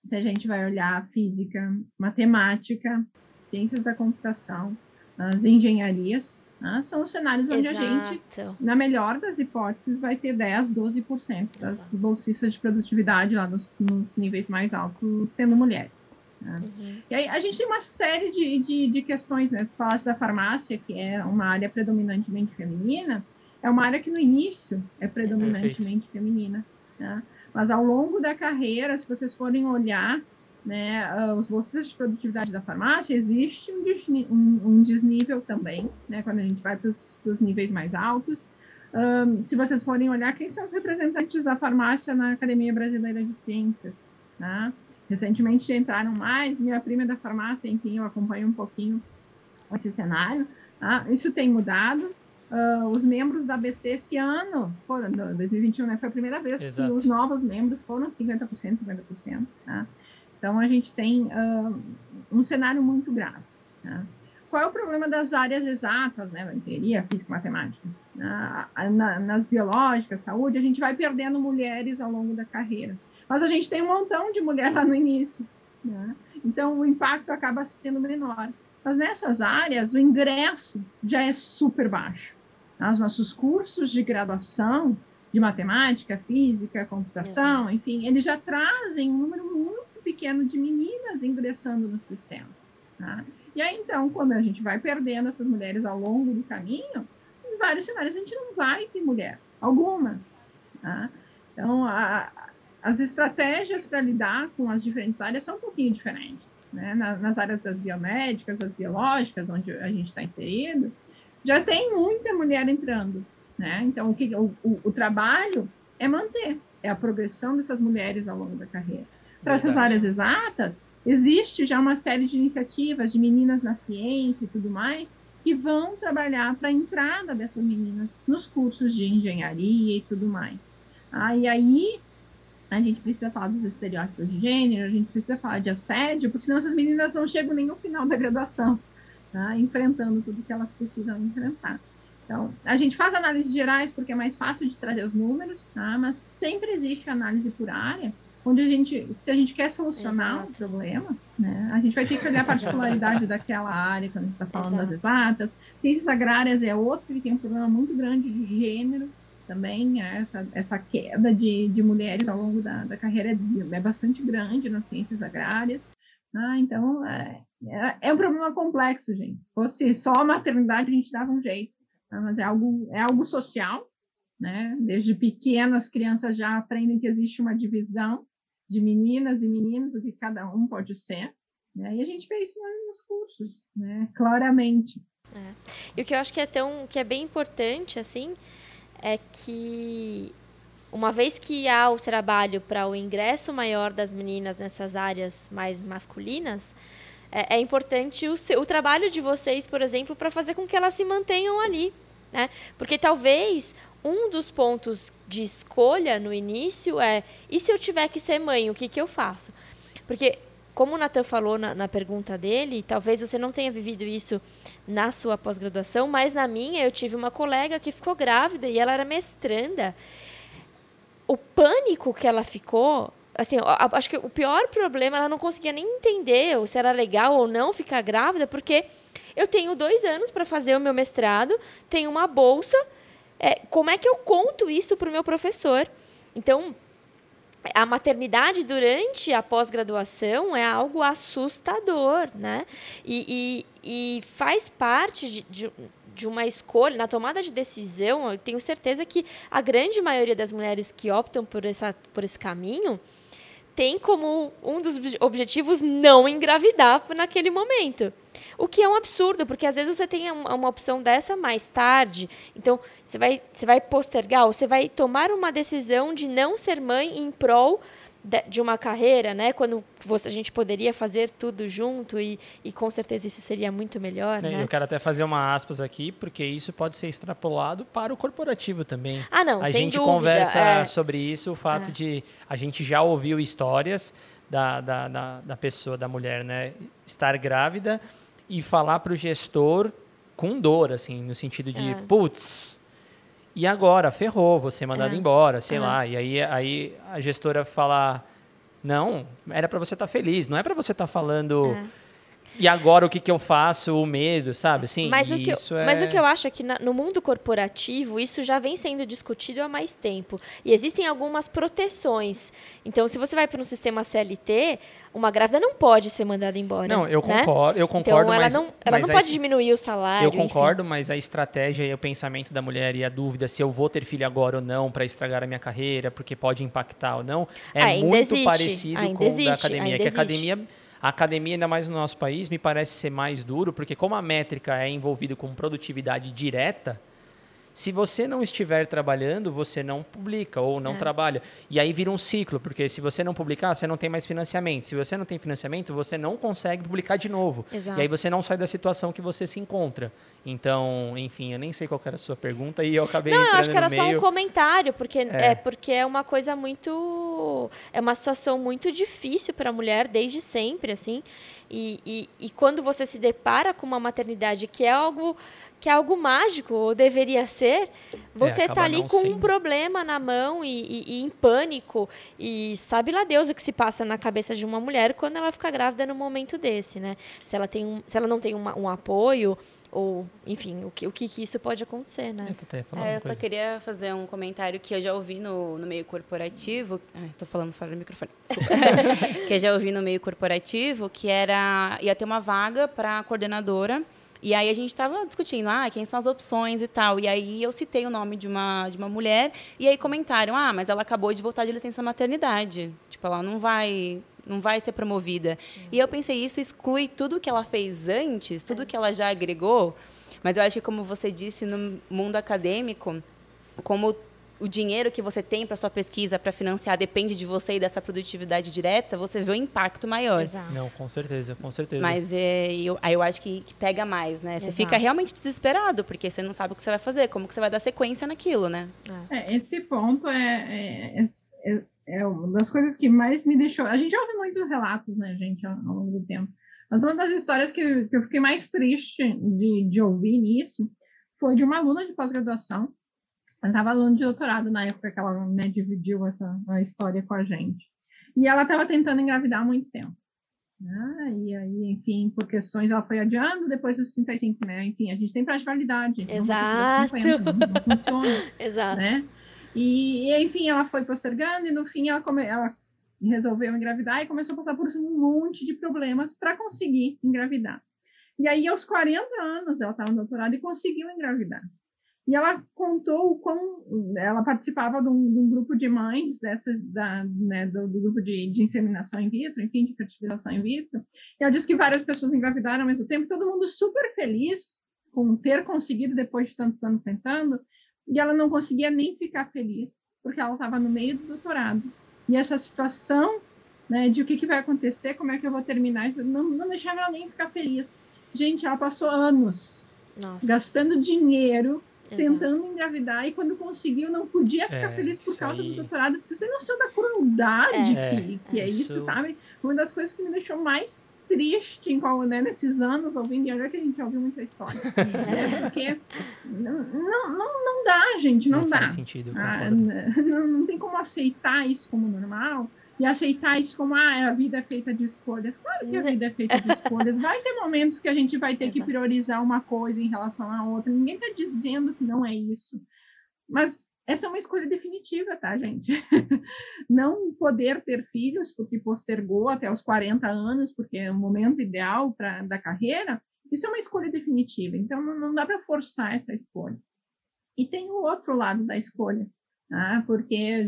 se a gente vai olhar física, matemática, ciências da computação, as engenharias, né? São os cenários onde Exato. a gente, na melhor das hipóteses, vai ter 10, 12% das Exato. bolsistas de produtividade lá nos, nos, níveis mais altos sendo mulheres. Né? Uhum. E aí a gente tem uma série de, de, de questões, né? Tu falaste da farmácia, que é uma área predominantemente feminina, é uma área que no início é predominantemente feminina. Né? Mas ao longo da carreira, se vocês forem olhar né, uh, os bolsistas de produtividade da farmácia, existe um, desni um, um desnível também, né, quando a gente vai para os níveis mais altos. Um, se vocês forem olhar, quem são os representantes da farmácia na Academia Brasileira de Ciências? Né? Recentemente entraram mais, minha prima é da farmácia, enfim, eu acompanho um pouquinho esse cenário. Tá? Isso tem mudado. Uh, os membros da ABC esse ano, foram, 2021, né, foi a primeira vez Exato. que os novos membros foram 50%, 50%. Tá? Então, a gente tem uh, um cenário muito grave. Né? Qual é o problema das áreas exatas, né, na engenharia, física matemática? Na, na, nas biológicas, saúde, a gente vai perdendo mulheres ao longo da carreira. Mas a gente tem um montão de mulher lá no início. Né? Então, o impacto acaba sendo menor. Mas nessas áreas, o ingresso já é super baixo. Os nossos cursos de graduação de matemática, física, computação, Exato. enfim, eles já trazem um número muito pequeno de meninas ingressando no sistema. Tá? E aí, então, quando a gente vai perdendo essas mulheres ao longo do caminho, em vários cenários a gente não vai ter mulher, alguma. Tá? Então, a, as estratégias para lidar com as diferentes áreas são um pouquinho diferentes. Né? Nas, áreas das biomédicas, das biológicas, onde a gente está inserido, já tem muita mulher entrando. Né? Então, o, que, o, o, o trabalho é manter, é a progressão dessas mulheres ao longo da carreira. Para essas áreas exatas, existe já uma série de iniciativas de meninas na ciência e tudo mais, que vão trabalhar para a entrada dessas meninas nos cursos de engenharia e tudo mais. Ah, e aí a gente precisa falar dos estereótipos de gênero, a gente precisa falar de assédio, porque senão essas meninas não chegam nem no final da graduação, tá? enfrentando tudo que elas precisam enfrentar. Então, a gente faz análises gerais porque é mais fácil de trazer os números, tá? mas sempre existe análise por área, onde a gente, se a gente quer solucionar Exato. um problema, né, a gente vai ter que olhar a particularidade daquela área, quando a gente está falando Exato. das exatas. Ciências agrárias é outro que tem um problema muito grande de gênero, também essa, essa queda de, de mulheres ao longo da, da carreira é, é bastante grande nas ciências agrárias. Ah, então, é, é, um problema complexo, gente. Se fosse só a maternidade, a gente dava um jeito. Tá? Mas é algo, é algo social, né? Desde pequenas, crianças já aprendem que existe uma divisão de meninas e meninos, o que cada um pode ser. Né? E a gente vê isso nos cursos, né? claramente. É. E o que eu acho que é tão que é bem importante, assim, é que uma vez que há o trabalho para o ingresso maior das meninas nessas áreas mais masculinas, é, é importante o, seu, o trabalho de vocês, por exemplo, para fazer com que elas se mantenham ali. Né? Porque talvez um dos pontos de escolha no início é: e se eu tiver que ser mãe, o que, que eu faço? Porque como o Natan falou na, na, pergunta dele, talvez você não tenha vivido isso na sua pós-graduação, mas na minha eu tive uma colega que ficou grávida e ela era mestranda. O pânico que ela ficou, assim, acho que o pior problema ela não conseguia nem entender se era legal ou não ficar grávida, porque eu tenho dois anos para fazer o meu mestrado, tenho uma bolsa. É, como é que eu conto isso para o meu professor? Então, a maternidade durante a pós-graduação é algo assustador, né? E, e, e faz parte de, de, de, uma escolha, na tomada de decisão, eu tenho certeza que a grande maioria das mulheres que optam por, essa, por esse caminho tem como um dos objetivos não engravidar naquele momento. O que é um absurdo, porque às vezes você tem uma opção dessa mais tarde, então você vai, você vai postergar, ou você vai tomar uma decisão de não ser mãe em prol de uma carreira, né? Quando você, a gente poderia fazer tudo junto e, e com certeza isso seria muito melhor, né? Eu quero até fazer uma aspas aqui, porque isso pode ser extrapolado para o corporativo também. Ah, não, A sem gente dúvida, conversa é... sobre isso, o fato é. de a gente já ouviu histórias da, da, da, da pessoa, da mulher, né? Estar grávida e falar para o gestor com dor, assim, no sentido de, é. putz, e agora? Ferrou, você mandado é. embora, sei é. lá. E aí, aí a gestora falar, não, era para você estar tá feliz, não é para você estar tá falando é e agora o que, que eu faço? O medo, sabe? Sim, mas, o que eu, é... mas o que eu acho é que na, no mundo corporativo isso já vem sendo discutido há mais tempo. E existem algumas proteções. Então, se você vai para um sistema CLT, uma grávida não pode ser mandada embora. Não, eu né? concordo, eu concordo, então, ela mas, não, ela mas não pode diminuir o salário. Eu concordo, enfim. mas a estratégia e o pensamento da mulher e a dúvida se eu vou ter filho agora ou não para estragar a minha carreira, porque pode impactar ou não, é ainda muito existe, parecido com o da academia. Que a academia a academia, ainda mais no nosso país, me parece ser mais duro, porque como a métrica é envolvida com produtividade direta, se você não estiver trabalhando, você não publica ou não é. trabalha. E aí vira um ciclo, porque se você não publicar, você não tem mais financiamento. Se você não tem financiamento, você não consegue publicar de novo. Exato. E aí você não sai da situação que você se encontra. Então, enfim, eu nem sei qual era a sua pergunta e eu acabei Não, eu acho que era só um comentário, porque é. é. porque é uma coisa muito é uma situação muito difícil para a mulher desde sempre, assim. E, e, e quando você se depara com uma maternidade que é algo que é algo mágico, ou deveria ser, você está é, ali com sendo. um problema na mão e, e, e, em pânico. E sabe lá Deus o que se passa na cabeça de uma mulher quando ela fica grávida num momento desse, né? Se ela, tem um, se ela não tem uma, um apoio, ou, enfim, o que, o que, que isso pode acontecer, né? É, eu só queria fazer um comentário que eu já ouvi no, no meio corporativo. Estou falando fora do microfone. que eu já ouvi no meio corporativo, que era ia ter uma vaga para coordenadora e aí a gente estava discutindo, ah, quem são as opções e tal. E aí eu citei o nome de uma, de uma mulher, e aí comentaram, ah, mas ela acabou de voltar de licença maternidade. Tipo, ela não vai não vai ser promovida. Uhum. E eu pensei, isso exclui tudo que ela fez antes, tudo é. que ela já agregou. Mas eu acho que, como você disse, no mundo acadêmico, como o dinheiro que você tem para sua pesquisa para financiar depende de você e dessa produtividade direta, você vê o impacto maior. Exato. Não, com certeza, com certeza. Mas é, eu, aí eu acho que, que pega mais, né? Você Exato. fica realmente desesperado, porque você não sabe o que você vai fazer, como que você vai dar sequência naquilo, né? É, esse ponto é, é, é, é uma das coisas que mais me deixou. A gente ouve muitos relatos, né, gente, ao, ao longo do tempo. Mas uma das histórias que, que eu fiquei mais triste de, de ouvir nisso foi de uma aluna de pós-graduação. Ela estava aluna de doutorado na época que ela né, dividiu essa história com a gente. E ela estava tentando engravidar há muito tempo. Ah, e aí, enfim, por questões, ela foi adiando depois dos 35, né? Enfim, a gente tem prazo de validade. Exato. Não, 50, não funciona. Exato. Né? E, e, enfim, ela foi postergando e no fim ela, come, ela resolveu engravidar e começou a passar por um monte de problemas para conseguir engravidar. E aí, aos 40 anos, ela estava no doutorado e conseguiu engravidar. E ela contou o quão ela participava de um, de um grupo de mães dessas, da, né, do, do, grupo de, de, inseminação in vitro, enfim, de fertilização in vitro. E ela disse que várias pessoas engravidaram ao mesmo tempo, todo mundo super feliz com ter conseguido depois de tantos anos tentando, e ela não conseguia nem ficar feliz, porque ela estava no meio do doutorado. E essa situação né, de o que, que vai acontecer, como é que eu vou terminar, não, não deixava ela nem ficar feliz. Gente, ela passou anos Nossa. gastando dinheiro tentando engravidar e quando conseguiu não podia ficar é, feliz por causa aí... do doutorado. Você tem noção da crueldade é, que, que é, isso, isso, sabe? Uma das coisas que me deixou mais triste em qual, né, nesses anos ouvindo, e olha que a gente ouviu muita história. é, porque não, não, não, não dá, gente, não, não dá. Faz sentido, ah, não, não tem como aceitar isso como normal e aceitar isso como ah, a vida é feita de escolhas. Claro que a vida é feita de escolhas. Vai ter momentos que a gente vai ter Exato. que priorizar uma coisa em relação à outra. Ninguém está dizendo que não é isso. Mas essa é uma escolha definitiva, tá, gente? Não poder ter filhos porque postergou até os 40 anos, porque é o momento ideal pra, da carreira, isso é uma escolha definitiva. Então, não, não dá para forçar essa escolha. E tem o outro lado da escolha, ah, porque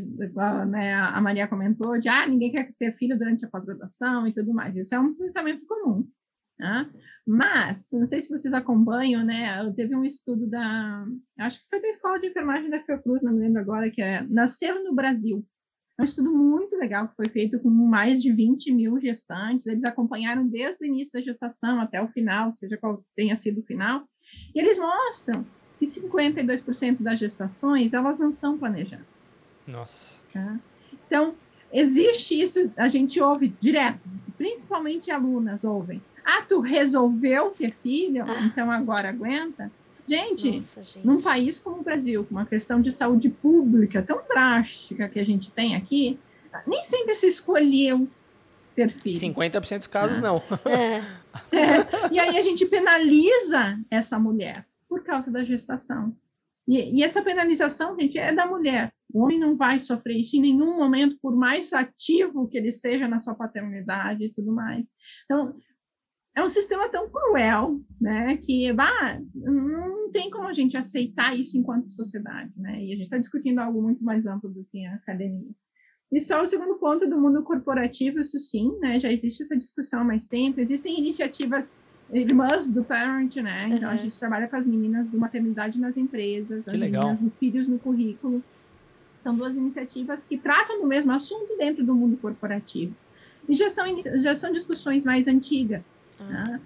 né, a Maria comentou de ah, ninguém quer ter filho durante a pós-graduação e tudo mais. Isso é um pensamento comum. Tá? Mas, não sei se vocês acompanham, né? Teve um estudo da. Acho que foi da Escola de Enfermagem da Fiocruz, não me lembro agora, que é Nascer no Brasil. É um estudo muito legal que foi feito com mais de 20 mil gestantes. Eles acompanharam desde o início da gestação até o final, seja qual tenha sido o final. E eles mostram que 52% das gestações elas não são planejadas. Nossa. Tá? Então, existe isso, a gente ouve direto, principalmente alunas ouvem. Ah, tu resolveu ter filho, ah. então agora aguenta. Gente, Nossa, gente, num país como o Brasil, com uma questão de saúde pública tão drástica que a gente tem aqui, nem sempre se escolheu ter filho. 50% dos casos, ah. não. É. É. E aí a gente penaliza essa mulher por causa da gestação. E, e, essa penalização, gente, é da mulher. O homem não vai sofrer isso em nenhum momento, por mais ativo que ele seja na sua paternidade e tudo mais. Então, é um sistema tão cruel, né, que bah, não tem como a gente aceitar isso enquanto sociedade, né? E a gente está discutindo algo muito mais amplo do que a academia. E só o segundo ponto do mundo corporativo, isso sim, né? Já existe essa discussão há mais tempo. Existem iniciativas irmãs do parent, né? Então uhum. a gente trabalha com as meninas do maternidade nas empresas, que as legal. meninas do filhos no currículo. São duas iniciativas que tratam do mesmo assunto dentro do mundo corporativo. E já são, já são discussões mais antigas. Uhum. Né?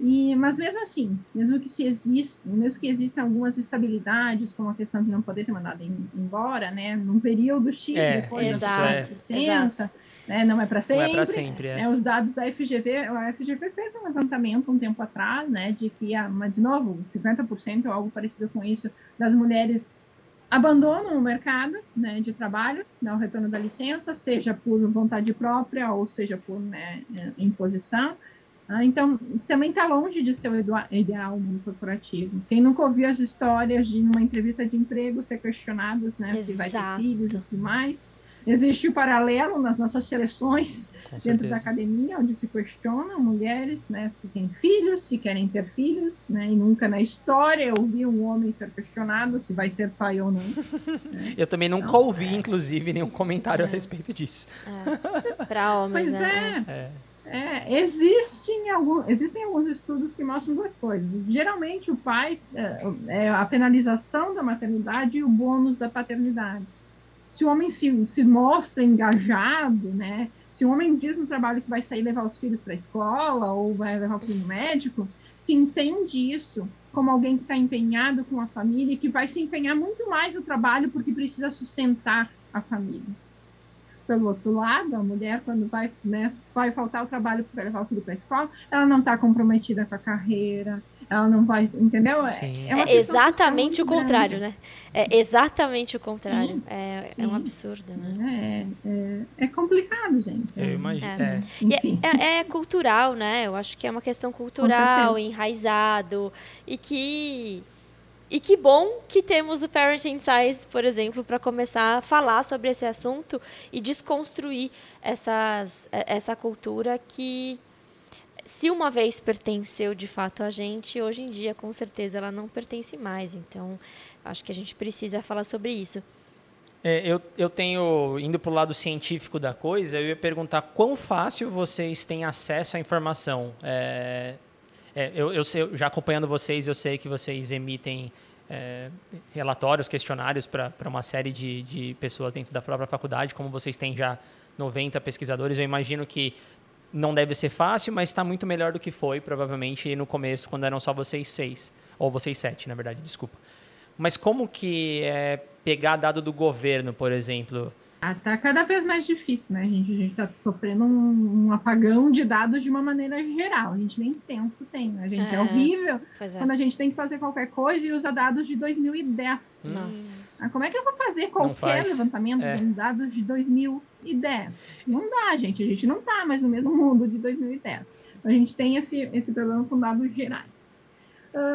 E, mas mesmo assim, mesmo que se exista, mesmo que existam algumas estabilidades, como a questão de não poder ser mandada embora, né, num período X é, depois da sua é. licença, né, não é para sempre. Não é para sempre. É. Né, os dados da FGV, a FGV fez um levantamento um tempo atrás, né, de que, de novo, 50% ou algo parecido com isso das mulheres abandonam o mercado né, de trabalho, né, o retorno da licença, seja por vontade própria ou seja por né, imposição. Ah, então, também está longe de ser o ideal mundo corporativo. Quem nunca ouviu as histórias de uma entrevista de emprego ser questionadas, né, se vai ter filhos e tudo mais. Existe o paralelo nas nossas seleções dentro da academia, onde se questionam mulheres, né, se têm filhos, se querem ter filhos, né, e nunca na história eu ouvi um homem ser questionado se vai ser pai ou não. Né? Eu também nunca então, ouvi, é. inclusive, nenhum comentário é. a respeito disso. É. Para homens, pois né? É. é. Existem, algum, existem alguns estudos que mostram duas coisas. Geralmente, o pai, é, é, a penalização da maternidade e o bônus da paternidade. Se o homem se, se mostra engajado, né? Se o homem diz no trabalho que vai sair levar os filhos para a escola ou vai levar o filho no médico, se entende isso como alguém que está empenhado com a família e que vai se empenhar muito mais no trabalho porque precisa sustentar a família. Pelo outro lado, a mulher, quando vai, né, vai faltar o trabalho para levar o filho para a escola, ela não está comprometida com a carreira, ela não vai, entendeu? É, é, é exatamente o contrário, grande. né? É exatamente o contrário. Sim, é, sim. é um absurdo, né? É, é, é complicado, gente. Eu imagino. É. É. é, cultural, né? Eu acho que é uma questão cultural, enraizado, e que e que bom que temos o Parent Insights, por exemplo, para começar a falar sobre esse assunto e desconstruir essas, essa cultura que, se uma vez pertenceu de fato a gente, hoje em dia, com certeza, ela não pertence mais. Então, acho que a gente precisa falar sobre isso. É, eu, eu tenho, indo para o lado científico da coisa, eu ia perguntar quão fácil vocês têm acesso à informação. É, é, eu, eu, sei, já acompanhando vocês, eu sei que vocês emitem é, relatórios, questionários para uma série de, de pessoas dentro da própria faculdade, como vocês têm já 90 pesquisadores, eu imagino que não deve ser fácil, mas está muito melhor do que foi, provavelmente, no começo, quando eram só vocês seis, ou vocês sete, na verdade, desculpa. Mas como que é pegar dado do governo, por exemplo, Está cada vez mais difícil, né, gente? A gente está sofrendo um, um, apagão de dados de uma maneira geral. A gente nem senso tem, né? A gente é, é horrível é. quando a gente tem que fazer qualquer coisa e usa dados de 2010. Nossa. Ah, como é que eu vou fazer qualquer levantamento é. de dados de 2010? Não dá, gente. A gente não está mais no mesmo mundo de 2010. A gente tem esse, esse problema com dados gerais.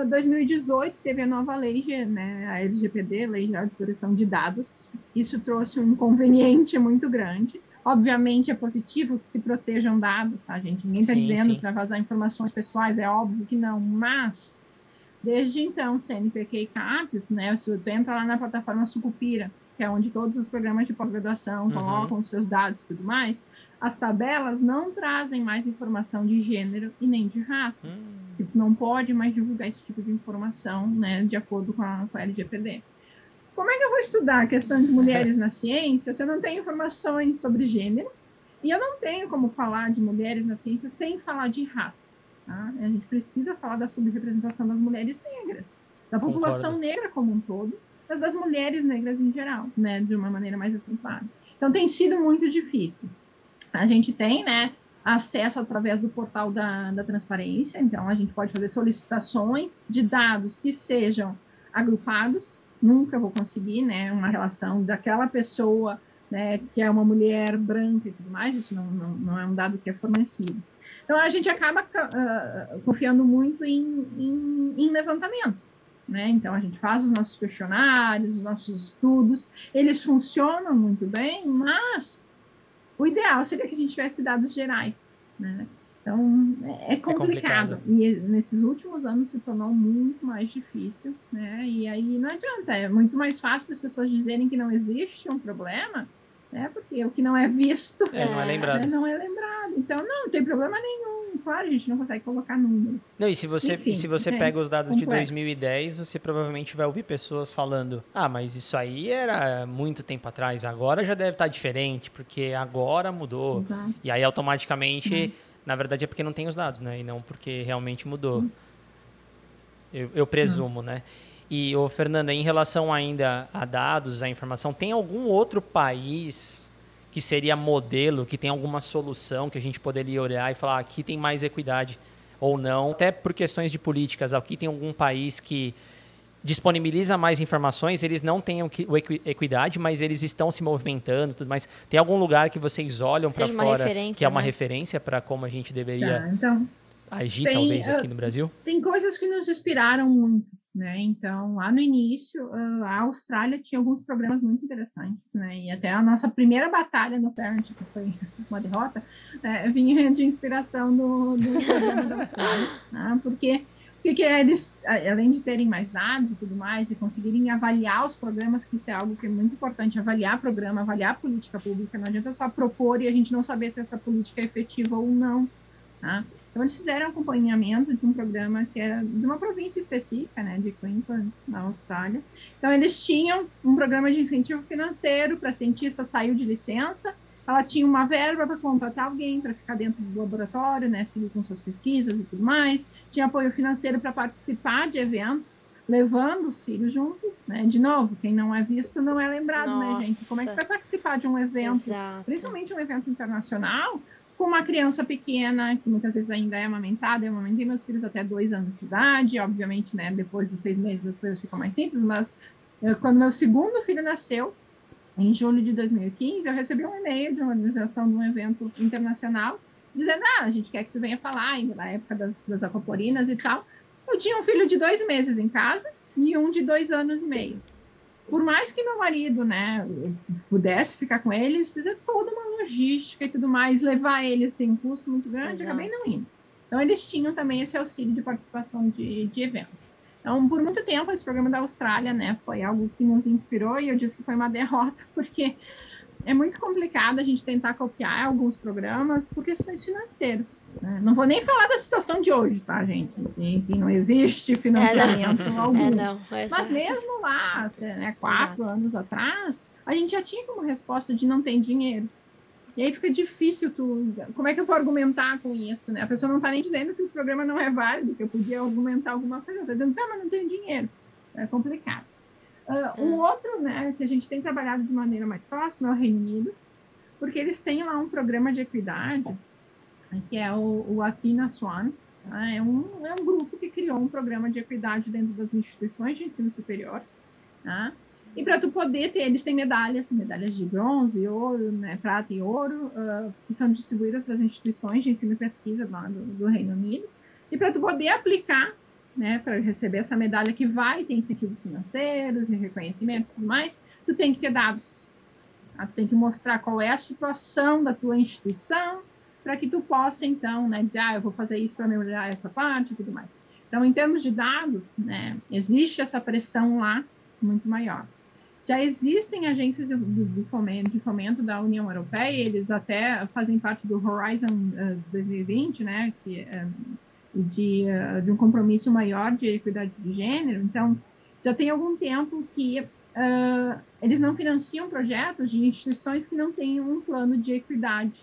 2018 ah, teve a nova lei, né, a LGPD, Lei Geral de Proteção de Dados. Isso trouxe um inconveniente muito grande. Obviamente é positivo que se protejam dados, tá, gente? Ninguém está dizendo para vazar informações pessoais, é óbvio que não, mas desde então, CNPq e CAPES, né, se você entra lá na plataforma Sucupira, que é onde todos os programas de pós-graduação uhum. colocam seus dados e tudo mais, as tabelas não trazem mais informação de gênero e nem de raça. Hum. Tipo, não pode mais divulgar esse tipo de informação, né, de acordo com a, com a LGPD. Como é que eu vou estudar a questão de mulheres na ciência se eu não tenho informações sobre gênero? E eu não tenho como falar de mulheres na ciência sem falar de raça. Tá? A gente precisa falar da subrepresentação das mulheres negras, da população Concordo. negra como um todo, mas das mulheres negras em geral, né, de uma maneira mais acentuada. Então tem sido muito difícil. A gente tem, né, acesso através do portal da, da transparência, então a gente pode fazer solicitações de dados que sejam agrupados. Nunca vou conseguir, né, uma relação daquela pessoa, né, que é uma mulher branca e tudo mais, isso não, não, não é um dado que é fornecido. Então a gente acaba uh, confiando muito em, em, em levantamentos. Né? Então a gente faz os nossos questionários, os nossos estudos, eles funcionam muito bem, mas o ideal seria que a gente tivesse dados gerais, né? Então, é, é, complicado. é complicado. E nesses últimos anos se tornou muito mais difícil, né? E aí não adianta, é muito mais fácil das pessoas dizerem que não existe um problema né? Porque o que não é visto é, não é lembrado. Né? Não é lembrado. Então, não, não tem problema nenhum. Claro, a gente não consegue colocar número. Não, e se você, Enfim, se você é, pega os dados complexo. de 2010, você provavelmente vai ouvir pessoas falando: ah, mas isso aí era muito tempo atrás, agora já deve estar diferente, porque agora mudou. Exato. E aí, automaticamente, uhum. na verdade, é porque não tem os dados, né? E não porque realmente mudou. Uhum. Eu, eu, presumo, uhum. né? E, ô, Fernanda, em relação ainda a dados, a informação, tem algum outro país que seria modelo, que tem alguma solução que a gente poderia olhar e falar ah, aqui tem mais equidade ou não? Até por questões de políticas, aqui tem algum país que disponibiliza mais informações, eles não têm o equidade, mas eles estão se movimentando, tudo mais. Tem algum lugar que vocês olham para fora que é uma né? referência para como a gente deveria tá, então, agir, tem, talvez, aqui no Brasil? Tem coisas que nos inspiraram muito. Né? Então, lá no início, a Austrália tinha alguns programas muito interessantes, né? E até a nossa primeira batalha no Parent, que foi uma derrota, né? vinha de inspiração do, do programa da Austrália, né? porque porque eles, além de terem mais dados e tudo mais, e conseguirem avaliar os programas, que isso é algo que é muito importante, avaliar programa, avaliar política pública, não adianta só propor e a gente não saber se essa política é efetiva ou não. Tá? Então, eles fizeram acompanhamento de um programa que era de uma província específica, né, de Queensland, na Austrália. Então, eles tinham um programa de incentivo financeiro para cientista saiu de licença, ela tinha uma verba para contratar alguém para ficar dentro do laboratório, né, seguir com suas pesquisas e tudo mais, tinha apoio financeiro para participar de eventos, levando os filhos juntos, né? De novo, quem não é visto não é lembrado, Nossa. né, gente? Como é que vai participar de um evento, Exato. principalmente um evento internacional, com uma criança pequena, que muitas vezes ainda é amamentada, eu amamentei meus filhos até dois anos de idade, obviamente, né, depois dos seis meses as coisas ficam mais simples, mas eu, quando meu segundo filho nasceu, em julho de 2015, eu recebi um e-mail de uma organização de um evento internacional, dizendo, ah, a gente quer que tu venha falar, ainda na época das, das e tal, eu tinha um filho de dois meses em casa e um de dois anos e meio. Por mais que meu marido, né, pudesse ficar com eles, é toda uma logística e tudo mais, levar eles tem um custo muito grande, Exato. acabei não indo. Então, eles tinham também esse auxílio de participação de, de eventos. Então, por muito tempo, esse programa da Austrália, né, foi algo que nos inspirou e eu disse que foi uma derrota, porque é muito complicado a gente tentar copiar alguns programas por questões financeiras. Né? Não vou nem falar da situação de hoje, tá, gente? Enfim, não existe financiamento é, não. algum. É, não, é Mas mesmo lá, né, quatro Exato. anos atrás, a gente já tinha como resposta de não tem dinheiro. E aí fica difícil tu. Como é que eu vou argumentar com isso, né? A pessoa não está nem dizendo que o programa não é válido, que eu podia argumentar alguma coisa. Está dizendo, tá, mas não tenho dinheiro. É complicado. Uh, um outro, né, que a gente tem trabalhado de maneira mais próxima é o Reino Unido, porque eles têm lá um programa de equidade, que é o, o Athena Swan. Tá? É, um, é um grupo que criou um programa de equidade dentro das instituições de ensino superior. Tá? E para tu poder ter, eles têm medalhas, medalhas de bronze, ouro, né, prata e ouro, uh, que são distribuídas para as instituições de ensino e pesquisa lá do, do Reino Unido. E para tu poder aplicar né, para receber essa medalha que vai ter incentivos financeiros e reconhecimento e tudo mais, tu tem que ter dados. Tá? Tu tem que mostrar qual é a situação da tua instituição para que tu possa, então, né, dizer, ah, eu vou fazer isso para melhorar essa parte e tudo mais. Então, em termos de dados, né, existe essa pressão lá muito maior. Já existem agências de, de, fomento, de fomento da União Europeia, eles até fazem parte do Horizon uh, 2020, né, que uh, de, uh, de um compromisso maior de equidade de gênero. Então, já tem algum tempo que uh, eles não financiam projetos de instituições que não têm um plano de equidade.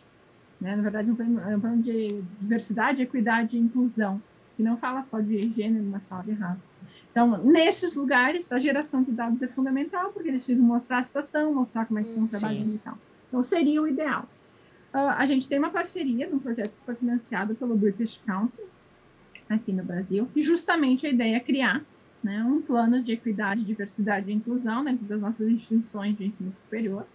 Né? Na verdade, um plano, um plano de diversidade, equidade e inclusão, que não fala só de gênero, mas fala de raça. Então, nesses lugares, a geração de dados é fundamental, porque eles precisam mostrar a situação, mostrar como é que estão trabalhando e tal. Então, seria o ideal. Uh, a gente tem uma parceria num projeto que foi financiado pelo British Council, aqui no Brasil, e justamente a ideia é criar né, um plano de equidade, diversidade e inclusão dentro das nossas instituições de ensino superior,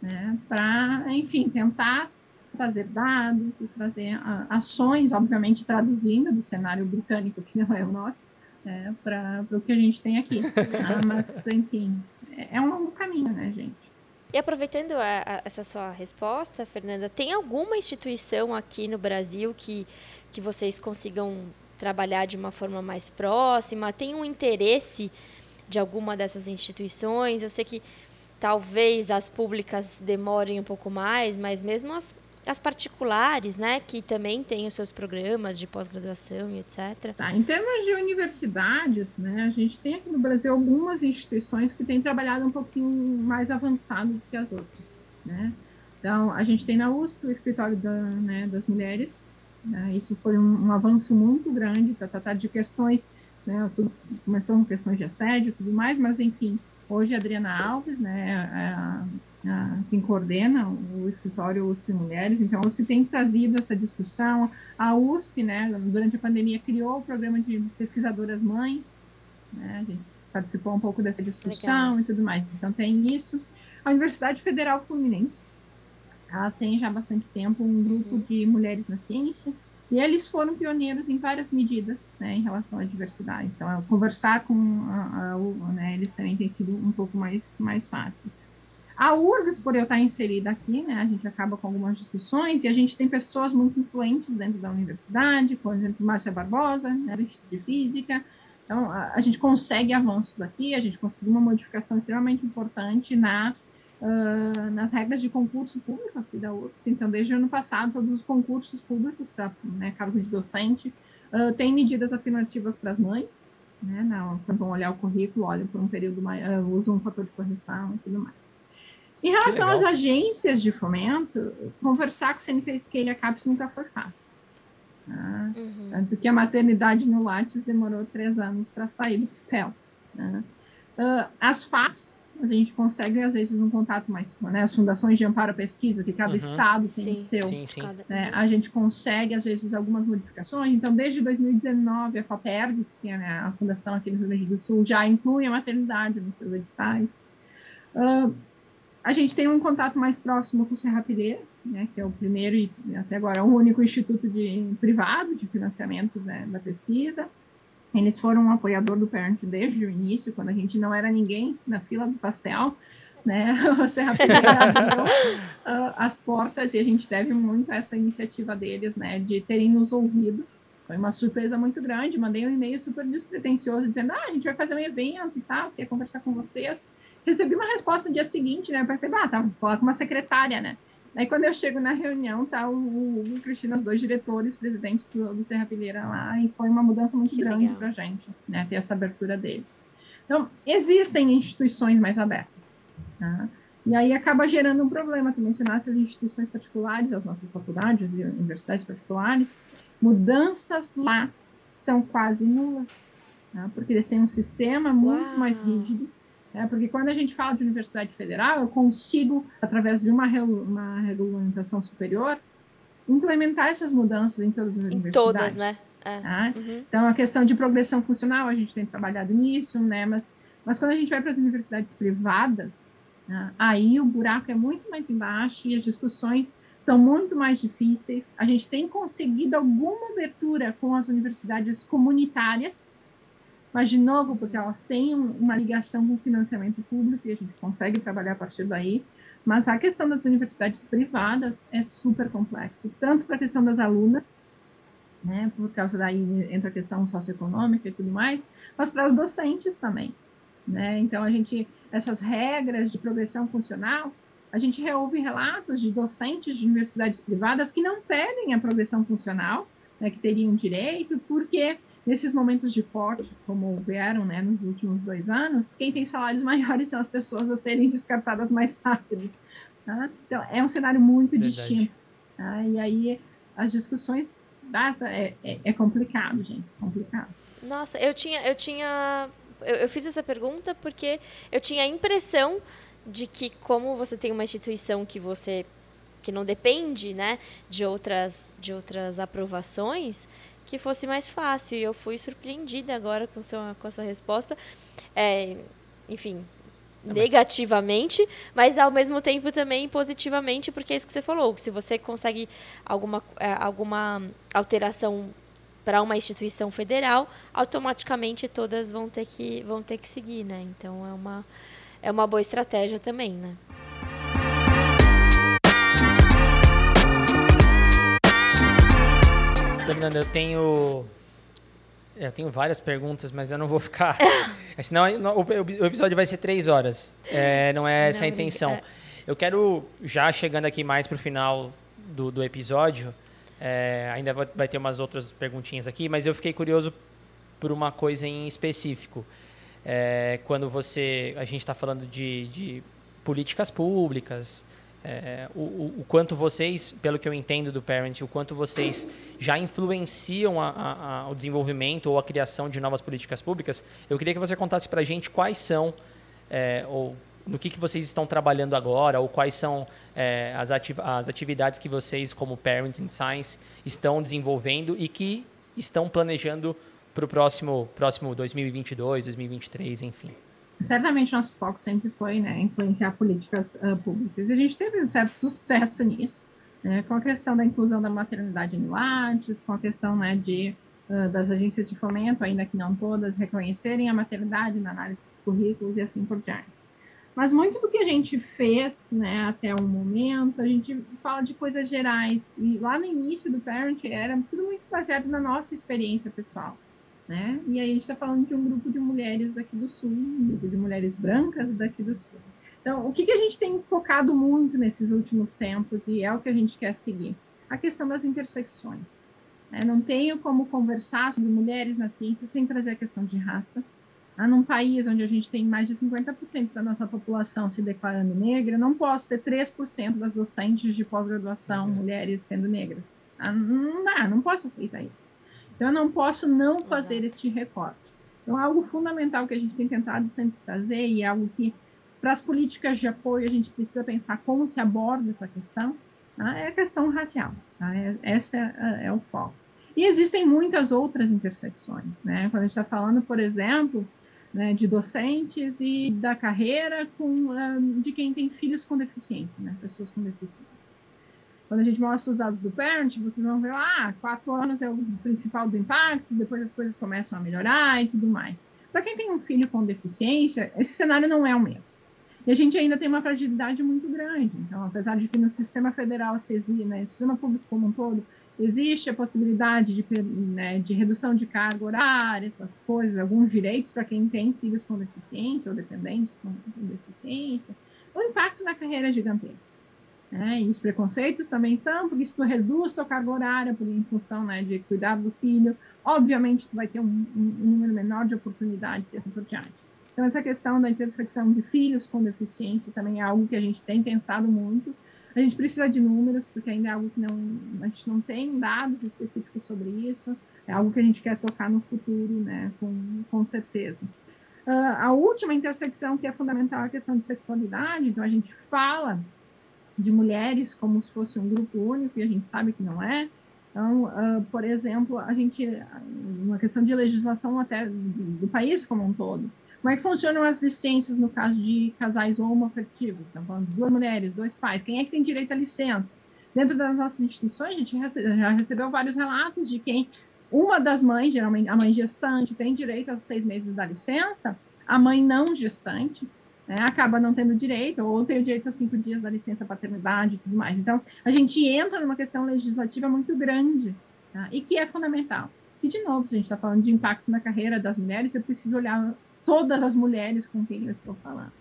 né, para, enfim, tentar trazer dados e trazer ações, obviamente traduzindo do cenário britânico, que não é o nosso, né, para o que a gente tem aqui. Ah, mas, enfim, é, é um longo caminho, né, gente? E aproveitando a, a, essa sua resposta, Fernanda, tem alguma instituição aqui no Brasil que, que vocês consigam trabalhar de uma forma mais próxima? Tem um interesse de alguma dessas instituições? Eu sei que talvez as públicas demorem um pouco mais, mas mesmo as, as particulares, né, que também têm os seus programas de pós-graduação e etc. Tá, em termos de universidades, né, a gente tem aqui no Brasil algumas instituições que têm trabalhado um pouquinho mais avançado do que as outras, né? Então, a gente tem na USP o escritório da, né, das mulheres, né? Isso foi um, um, avanço muito grande para tratar de questões, né? Tudo, começou com questões de assédio e tudo mais, mas enfim, hoje a Adriana Alves, né, é a, a, quem coordena o escritório USP Mulheres, então a USP tem trazido essa discussão, a USP, né, durante a pandemia criou o programa de pesquisadoras mães, né, a gente participou um pouco dessa discussão Legal. e tudo mais, então tem isso. A Universidade Federal Fluminense, ela tem já bastante tempo um grupo uhum. de mulheres na ciência, e eles foram pioneiros em várias medidas né, em relação à diversidade. Então, conversar com a, a, né, eles também tem sido um pouco mais, mais fácil. A URGS, por eu estar inserida aqui, né, a gente acaba com algumas discussões e a gente tem pessoas muito influentes dentro da universidade, por exemplo, Márcia Barbosa, né, do Instituto de Física. Então, a, a gente consegue avanços aqui, a gente conseguiu uma modificação extremamente importante na uh, nas regras de concurso público aqui da UFS. Então, desde o ano passado, todos os concursos públicos para né, cargo de docente uh, têm medidas afirmativas para as mães. Né, não, quando vão olhar o currículo, olham por um período mais, uh, usam um fator de correção e tudo mais. Em relação às agências de fomento, conversar com o CNPq e a CAPES nunca foi fácil. Tá? Uhum. Tanto que a maternidade no Lattes demorou três anos para sair do papel. Né? Uh, as FAPs, a gente consegue, às vezes, um contato mais com né, as fundações de amparo à pesquisa, que cada uhum. estado tem sim, o seu. Sim, sim. Né, a gente consegue, às vezes, algumas modificações. Então, desde 2019, a FAPERGS, que é né, a fundação aqui no Rio Grande do Sul, já inclui a maternidade nos seus editais. Uh, a gente tem um contato mais próximo com o Serrapilheira, né, que é o primeiro e até agora é o único instituto de, privado de financiamento né, da pesquisa. Eles foram um apoiador do Parent desde o início, quando a gente não era ninguém na fila do pastel, né? O Serrapilheira abriu uh, as portas e a gente deve muito a essa iniciativa deles, né, de terem nos ouvido. Foi uma surpresa muito grande. Mandei um e-mail super despretensioso dizendo: ah, a gente vai fazer um evento e tal, conversar com vocês recebi uma resposta no dia seguinte, né? Eu pensei, ah, tá, vou falar com uma secretária, né? Aí quando eu chego na reunião, tá o, o Cristina, os dois diretores, presidentes do, do Serra Pilheira lá, e foi uma mudança muito que grande para a gente, né? Ter essa abertura dele. Então, existem instituições mais abertas. Tá? E aí acaba gerando um problema. Tu mencionasse as instituições particulares, as nossas faculdades e universidades particulares, mudanças lá são quase nulas, tá? porque eles têm um sistema muito Uau. mais rígido é, porque quando a gente fala de universidade federal, eu consigo, através de uma, uma regulamentação superior, implementar essas mudanças em todas as em universidades. Todas, né? É. Tá? Uhum. Então, a questão de progressão funcional, a gente tem trabalhado nisso, né? Mas, mas quando a gente vai para as universidades privadas, né? aí o buraco é muito mais embaixo e as discussões são muito mais difíceis. A gente tem conseguido alguma abertura com as universidades comunitárias, mas, de novo, porque elas têm uma ligação com o financiamento público e a gente consegue trabalhar a partir daí. Mas a questão das universidades privadas é super complexo, tanto para a questão das alunas, né, por causa daí entra a questão socioeconômica e tudo mais, mas para os docentes também. Né? Então, a gente, essas regras de progressão funcional, a gente reouve relatos de docentes de universidades privadas que não pedem a progressão funcional, né, que teriam direito, porque nesses momentos de corte, como vieram né, nos últimos dois anos, quem tem salários maiores são as pessoas a serem descartadas mais rápido. Tá? Então, é um cenário muito Verdade. distinto. Tá? E aí, as discussões é, é, é, complicado, gente, complicado. Nossa, eu tinha, eu tinha, eu, eu fiz essa pergunta porque eu tinha a impressão de que como você tem uma instituição que você que não depende, né, de outras de outras aprovações, que fosse mais fácil. E eu fui surpreendida agora com, sua, com essa resposta. É, enfim, não, negativamente, mas... ao mesmo tempo também positivamente, porque é isso que você falou, se você consegue alguma, é, alguma alteração para uma instituição federal, automaticamente todas vão ter que vão ter que seguir, né? Então é uma é uma boa estratégia também, né? Fernanda, eu tenho. Eu tenho várias perguntas, mas eu não vou ficar. Senão o episódio vai ser três horas. É, não é essa não, a intenção. É. Eu quero, já chegando aqui mais para o final do, do episódio, é, ainda vai ter umas outras perguntinhas aqui, mas eu fiquei curioso por uma coisa em específico. É, quando você. A gente está falando de, de políticas públicas, é, o, o, quanto vocês, pelo que eu entendo do Parent, o quanto vocês já influenciam a, a, a, o desenvolvimento ou a criação de novas políticas públicas, eu queria que você contasse para a gente quais são, é, ou no que, que vocês estão trabalhando agora, ou quais são é, as, ativ as atividades que vocês, como Parent Science, estão desenvolvendo e que estão planejando para o próximo, próximo 2022, 2023, enfim certamente nosso foco sempre foi né, influenciar políticas uh, públicas. E a gente teve um certo sucesso nisso, né, com a questão da inclusão da maternidade em lares, com a questão né, de, uh, das agências de fomento, ainda que não todas, reconhecerem a maternidade na análise de currículos e assim por diante. Mas muito do que a gente fez né, até o momento, a gente fala de coisas gerais. E lá no início do Parent era tudo muito baseado na nossa experiência pessoal né? E aí a gente está falando de um grupo de mulheres daqui do Sul, um grupo de mulheres brancas daqui do Sul. Então, o que, que a gente tem focado muito nesses últimos tempos e é o que a gente quer seguir? A questão das intersecções. Né? Não tenho como conversar sobre mulheres na ciência sem trazer a questão de raça. Ah, num país onde a gente tem mais de 50% da nossa população se declarando negra, não posso ter 3% das docentes de pós-graduação uhum. mulheres sendo negras. Ah, não dá, não posso aceitar isso. Então, eu não posso não fazer Exato. este recorte. Então, algo fundamental que a gente tem tentado sempre trazer e é algo que, para as políticas de apoio, a gente precisa pensar como se aborda essa questão, tá? é a questão racial. Tá? É, esse é, é, o foco. E existem muitas outras intersecções. Né? Quando a gente está falando, por exemplo, né, de docentes e da carreira com, uh, de quem tem filhos com deficiência, né, pessoas com deficiência. Quando a gente mostra os dados do Parent, vocês vão ver lá, ah, quatro anos é o principal do impacto, depois as coisas começam a melhorar e tudo mais. Para quem tem um filho com deficiência, esse cenário não é o mesmo. E a gente ainda tem uma fragilidade muito grande. Então, apesar de que no sistema federal se exige, né, no sistema público como um todo, existe a possibilidade de, né, de redução de carga horária, essas coisas, alguns direitos para quem tem filhos com deficiência ou dependentes com, com deficiência, o impacto na carreira é gigantesco. Né? E os preconceitos também são, porque se tu reduz tua carga horária por, em função né, de cuidar do filho, obviamente tu vai ter um, um, número menor de oportunidades e assim por diante. Então, essa questão da intersecção de filhos com deficiência também é algo que a gente tem pensado muito. A gente precisa de números, porque ainda é algo que não, a gente não tem dados específicos sobre isso. É algo que a gente quer tocar no futuro, né, com, com certeza. Uh, a última intersecção que é fundamental é a questão de sexualidade. Então, a gente fala de mulheres como se fosse um grupo único, e a gente sabe que não é. Então, uh, por exemplo, a gente, uma questão de legislação até do, do, país como um todo. Como é que funcionam as licenças no caso de casais homoafetivos? Estamos falando duas mulheres, dois pais. Quem é que tem direito à licença? Dentro das nossas instituições, a gente já recebeu vários relatos de quem uma das mães, geralmente a mãe gestante, tem direito aos seis meses da licença, a mãe não gestante né, acaba não tendo direito, ou tem o direito a cinco dias da licença paternidade e tudo mais. Então, a gente entra numa questão legislativa muito grande tá, e que é fundamental. E, de novo, se a gente está falando de impacto na carreira das mulheres, eu preciso olhar todas as mulheres com quem eu estou falando.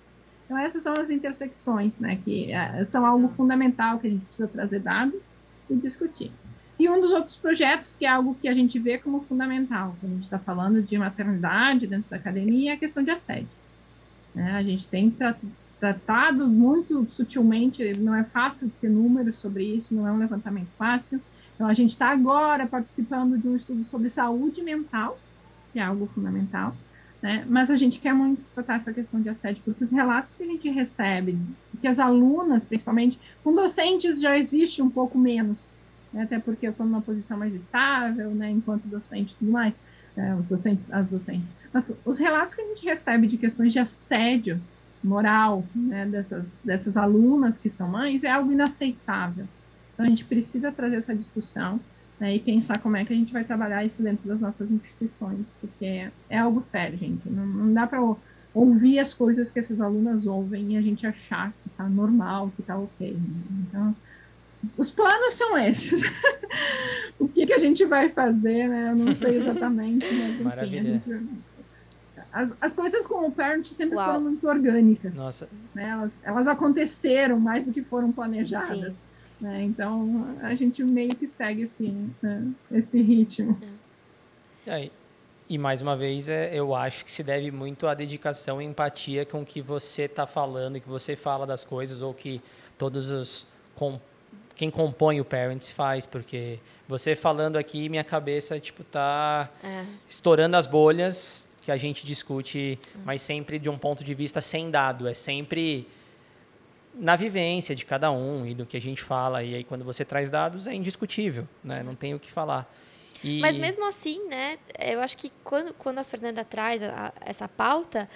Então, essas são as intersecções, né, que é, são algo fundamental que a gente precisa trazer dados e discutir. E um dos outros projetos, que é algo que a gente vê como fundamental, quando a gente está falando de maternidade dentro da academia, é a questão de assédio. Né? A gente tem tratado muito sutilmente, não é fácil ter números sobre isso, não é um levantamento fácil. Então, a gente está agora participando de um estudo sobre saúde mental, que é algo fundamental, né? mas a gente quer muito tratar essa questão de assédio, porque os relatos que a gente recebe, que as alunas, principalmente, com docentes já existe um pouco menos, né? até porque eu estou numa posição mais estável, né? enquanto docente e tudo mais, né? os docentes, as docentes mas os relatos que a gente recebe de questões de assédio moral né, dessas, dessas alunas que são mães é algo inaceitável. Então a gente precisa trazer essa discussão né, e pensar como é que a gente vai trabalhar isso dentro das nossas instituições, porque é, é algo sério, gente. Não, não dá para ouvir as coisas que essas alunas ouvem e a gente achar que está normal, que está ok. Né? Então, os planos são esses. o que, que a gente vai fazer, né? Eu não sei exatamente, mas enfim, Maravilha. a gente as, as coisas com o Parent sempre Uau. foram muito orgânicas. Nossa. Né? Elas, elas aconteceram mais do que foram planejadas. Né? Então a gente meio que segue assim, né? esse ritmo. É. E mais uma vez, é, eu acho que se deve muito à dedicação e empatia com que você está falando, que você fala das coisas, ou que todos os. Com, quem compõe o Parents faz, porque você falando aqui, minha cabeça tipo tá é. estourando as bolhas que a gente discute, mas sempre de um ponto de vista sem dado, é sempre na vivência de cada um e do que a gente fala. E aí, quando você traz dados, é indiscutível, né? Não tem o que falar. E... Mas mesmo assim, né? Eu acho que quando, quando a Fernanda traz a, essa pauta,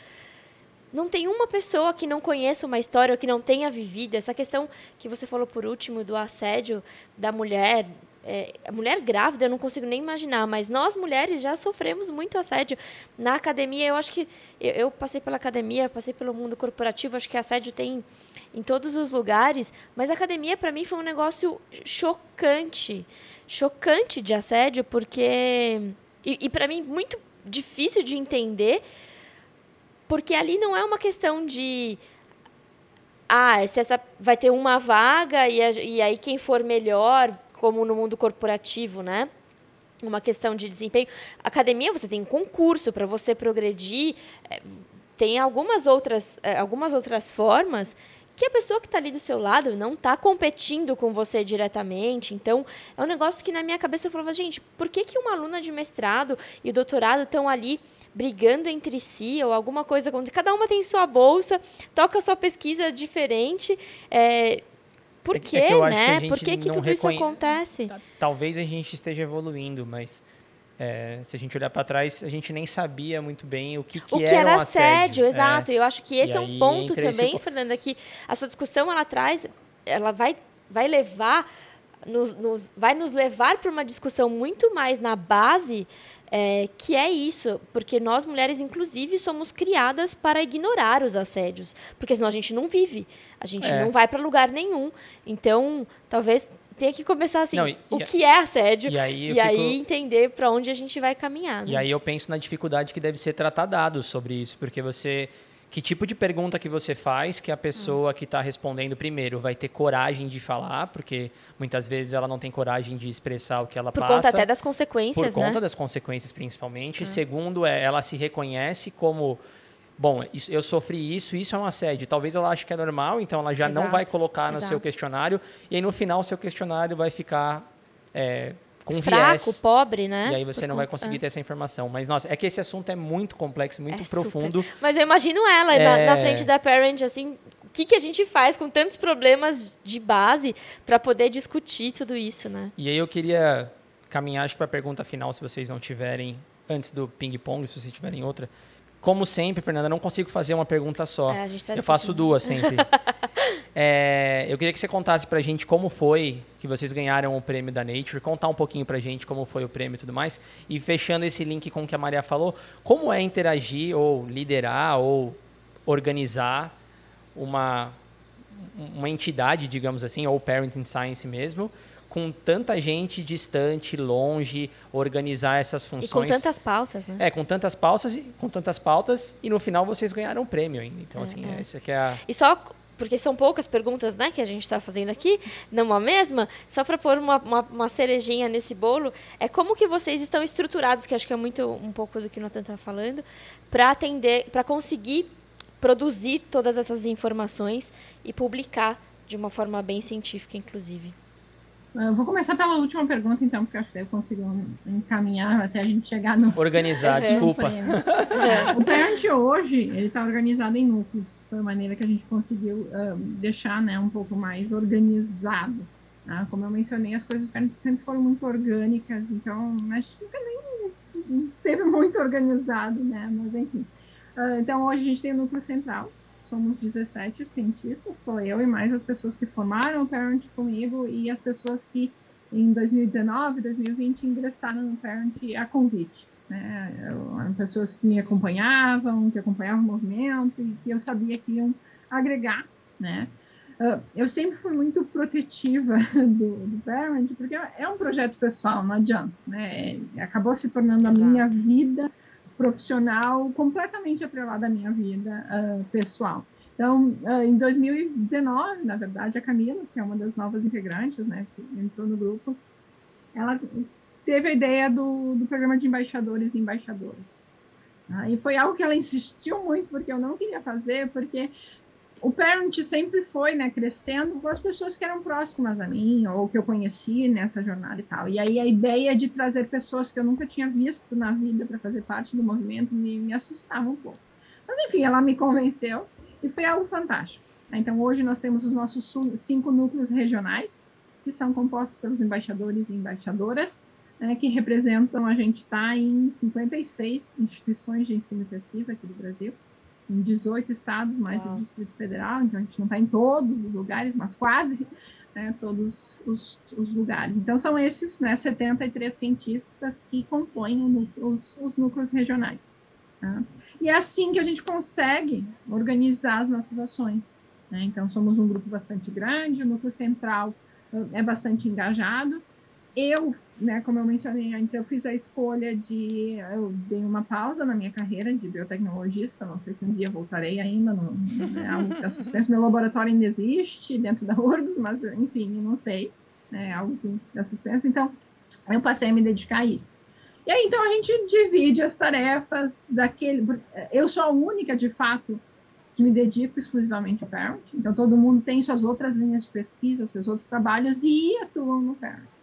não tem uma pessoa que não conheça uma história ou que não tenha vivido essa questão que você falou por último do assédio da mulher é, mulher grávida eu não consigo nem imaginar, mas nós mulheres já sofremos muito assédio na academia. Eu acho que eu, eu passei pela academia, passei pelo mundo corporativo, acho que assédio tem em todos os lugares, mas a academia para mim foi um negócio chocante, chocante de assédio, porque e, e para mim muito difícil de entender, porque ali não é uma questão de ah, se essa vai ter uma vaga e, a, e aí quem for melhor como no mundo corporativo, né? Uma questão de desempenho. Academia, você tem concurso para você progredir. É, tem algumas outras, é, algumas outras formas que a pessoa que está ali do seu lado não está competindo com você diretamente. Então, é um negócio que na minha cabeça eu falava, gente, por que, que uma aluna de mestrado e doutorado estão ali brigando entre si ou alguma coisa? Cada uma tem sua bolsa, toca sua pesquisa diferente. É, por é quê, é né? Por que, que tudo isso acontece? Talvez a gente esteja evoluindo, mas é, se a gente olhar para trás, a gente nem sabia muito bem o que, que, o que era, um assédio. assédio exato. É. Eu acho que esse e é um ponto também, esse... Fernanda, que a sua discussão ela traz, ela vai, vai levar, nos, nos vai nos levar para uma discussão muito mais na base é, que é isso, porque nós mulheres, inclusive, somos criadas para ignorar os assédios, porque senão a gente não vive, a gente é. não vai para lugar nenhum. Então, talvez tem que começar assim, Não, e, o que é assédio, e aí, e fico... aí entender para onde a gente vai caminhar. Né? E aí eu penso na dificuldade que deve ser tratar dados sobre isso, porque você que tipo de pergunta que você faz que a pessoa que está respondendo primeiro vai ter coragem de falar, porque muitas vezes ela não tem coragem de expressar o que ela por passa. Por conta até das consequências, Por conta né? das consequências, principalmente. Hum. Segundo, é, ela se reconhece como bom, isso, eu sofri isso, isso é um assédio. Talvez ela ache que é normal, então ela já Exato. não vai colocar no Exato. seu questionário. E aí no final o seu questionário vai ficar é, com Fraco, viés. pobre, né? E aí você Por não conta, vai conseguir é. ter essa informação. Mas, nossa, é que esse assunto é muito complexo, muito é profundo. Super. Mas eu imagino ela é... na, na, frente da Parent, assim, o que, que a gente faz com tantos problemas de base para poder discutir tudo isso, né? E aí eu queria caminhar, acho que para a pergunta final, se vocês não tiverem, antes do ping-pong, se vocês tiverem outra. Como sempre, Fernanda, não consigo fazer uma pergunta só. É, tá eu faço duas sempre. é, eu queria que você contasse pra gente como foi que vocês ganharam o prêmio da Nature, contar um pouquinho pra gente como foi o prêmio e tudo mais. E fechando esse link com o que a Maria falou, como é interagir ou liderar ou organizar uma, uma entidade, digamos assim, ou Parenting Science mesmo, com tanta gente distante, longe, organizar essas funções. E com tantas pautas, né? É, com tantas pautas, com tantas pautas e no final vocês ganharam o prêmio ainda. Então, é, assim, é. essa aqui é a... E só porque são poucas perguntas né, que a gente está fazendo aqui, não a mesma, só para pôr uma, uma, uma, cerejinha nesse bolo, é como que vocês estão estruturados, que acho que é muito um pouco do que o Nathan está falando, para atender, para conseguir produzir todas essas informações e publicar de uma forma bem científica, inclusive. Eu vou começar pela última pergunta, então, porque eu acho que eu consigo encaminhar até a gente chegar no. Organizar, desculpa. É, o Parent hoje, ele está organizado em núcleos. Foi a maneira que a gente conseguiu uh, deixar né, um pouco mais organizado. Né? Como eu mencionei, as coisas do sempre foram muito orgânicas, então a gente nunca nem esteve muito organizado, né? Mas enfim. Uh, então hoje a gente tem o núcleo central, somos 17 cientistas, sou eu e mais as pessoas que formaram o Parent comigo e as pessoas que em 2019, 2020 ingressaram no Parent a convite. Né? Eu, pessoas que me acompanhavam, que acompanhavam o movimento e que eu sabia que iam agregar, né? Uh, eu sempre fui muito protetiva do, do Parent, porque é um projeto pessoal, não adianta, né? Acabou se tornando Exato. a minha vida profissional completamente atrelada à minha vida uh, pessoal. Então, uh, em 2019, na verdade, a Camila, que é uma das novas integrantes, né, que entrou no grupo, ela teve a ideia do, do programa de embaixadores e embaixadoras. Uh, e foi algo que ela insistiu muito, porque eu não queria fazer, porque o Parent sempre foi, né, crescendo com as pessoas que eram próximas a mim ou que eu conheci nessa jornada e tal. E aí a ideia de trazer pessoas que eu nunca tinha visto na vida para fazer parte do movimento me, me assustava um pouco. Mas enfim, ela me convenceu e foi algo fantástico. Então hoje nós temos os nossos cinco núcleos regionais que são compostos pelos embaixadores e embaixadoras né, que representam a gente está em 56 instituições de ensino e pesquisa aqui do Brasil em 18 estados, mais o Distrito Federal, então a gente não está em todos os lugares, mas quase né, todos os, os, lugares. Então são esses né, 73 cientistas que compõem os, os, núcleos regionais. Tá? E é assim que a gente consegue organizar as nossas ações. Né? Então somos um grupo bastante grande, o núcleo central é bastante engajado. Eu né, como eu mencionei antes, eu fiz a escolha de. Eu dei uma pausa na minha carreira de biotecnologista, não sei se um dia voltarei ainda, é algo que está suspenso. Meu laboratório ainda existe dentro da URGS, mas enfim, não sei, é algo que está suspenso. Então, eu passei a me dedicar a isso. E aí, então, a gente divide as tarefas daquele. Eu sou a única, de fato, me dedico exclusivamente ao parent. Então, todo mundo tem suas outras linhas de pesquisa, seus outros trabalhos e atuam no parent.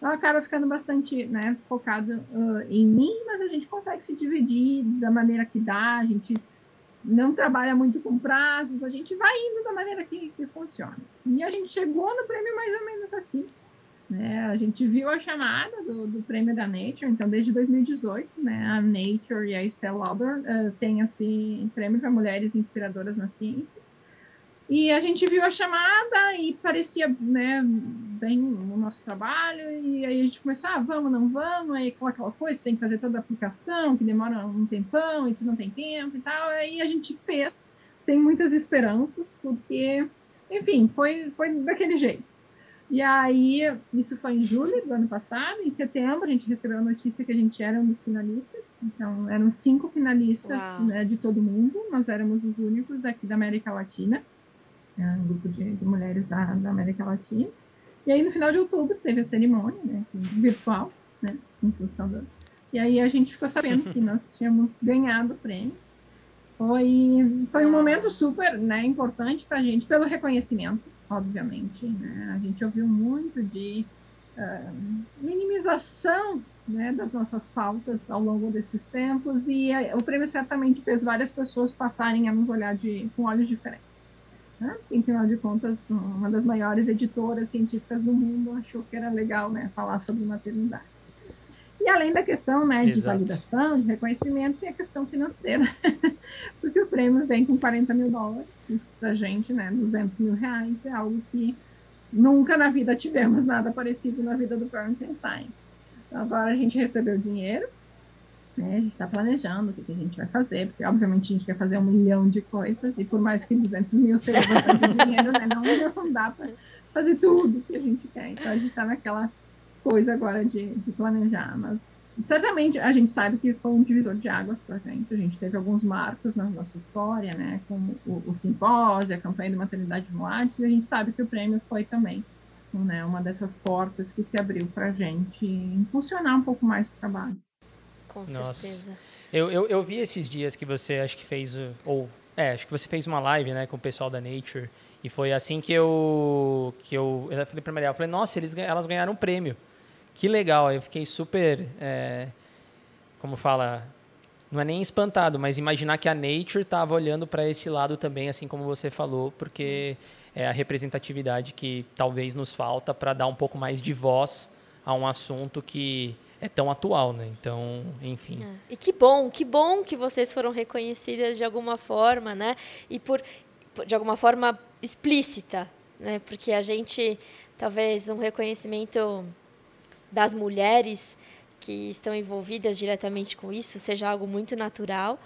Então, acaba ficando bastante né, focado uh, em mim, mas a gente consegue se dividir da maneira que dá, a gente não trabalha muito com prazos, a gente vai indo da maneira que, que funciona. E a gente chegou no prêmio mais ou menos assim. Né? A gente viu a chamada do, do prêmio da Nature, então desde 2018, né, a Nature e a Estelle Lauder uh, têm assim, prêmio para mulheres inspiradoras na ciência. E a gente viu a chamada e parecia né, bem o nosso trabalho, e aí a gente começou, ah, vamos, não vamos, aí aquela, aquela coisa, tem que fazer toda a aplicação, que demora um tempão, e tu não tem tempo e tal, aí a gente fez sem muitas esperanças, porque, enfim, foi, foi daquele jeito. E aí, isso foi em julho do ano passado. Em setembro, a gente recebeu a notícia que a gente era um dos finalistas. Então, eram cinco finalistas né, de todo mundo. Nós éramos os únicos aqui da América Latina. É um grupo de, de mulheres da, da, América Latina. E aí, no final de outubro, teve a cerimônia, né, virtual, né, em função do... E aí, a gente ficou sabendo que nós tínhamos ganhado o prêmio. Foi, foi um momento super né, importante para a gente, pelo reconhecimento obviamente. Né? A gente ouviu muito de uh, minimização né, das nossas pautas ao longo desses tempos e a, o prêmio certamente fez várias pessoas passarem a nos olhar de, com olhos diferentes. Né? Em final de contas, uma das maiores editoras científicas do mundo achou que era legal né, falar sobre maternidade. E além da questão né, de Exato. validação, de reconhecimento, tem a questão financeira. Porque o prêmio vem com 40 mil dólares, para a gente, né, 200 mil reais, é algo que nunca na vida tivemos nada parecido na vida do Parenting Science. Então, agora a gente recebeu dinheiro, né, a gente está planejando o que, que, a gente vai fazer, porque obviamente a gente quer fazer um milhão de coisas, e por mais que 200 mil seja bastante dinheiro, né, não, não dá para fazer tudo que a gente quer. Então a gente está naquela coisa agora de, de, planejar, mas certamente a gente sabe que foi um divisor de águas para a gente. A gente teve alguns marcos na nossa história, né, como o, o simpósio, a campanha de maternidade volátil, e a gente sabe que o prêmio foi também né, uma dessas portas que se abriu para a gente impulsionar um pouco mais o trabalho. Com Nossa. certeza. Eu, eu, eu vi esses dias que você acho que fez, ou é, acho que você fez uma live, né, com o pessoal da Nature, e foi assim que eu que eu, eu falei para Maria, eu falei, nossa, eles, elas ganharam um prêmio. Que legal, eu fiquei super, é, como fala, não é nem espantado, mas imaginar que a Nature estava olhando para esse lado também, assim como você falou, porque é a representatividade que talvez nos falta para dar um pouco mais de voz a um assunto que é tão atual, né? Então, enfim. É. E que bom, que bom que vocês foram reconhecidas de alguma forma, né? E por, de alguma forma explícita, né? Porque a gente talvez um reconhecimento das mulheres que estão envolvidas diretamente com isso seja algo muito natural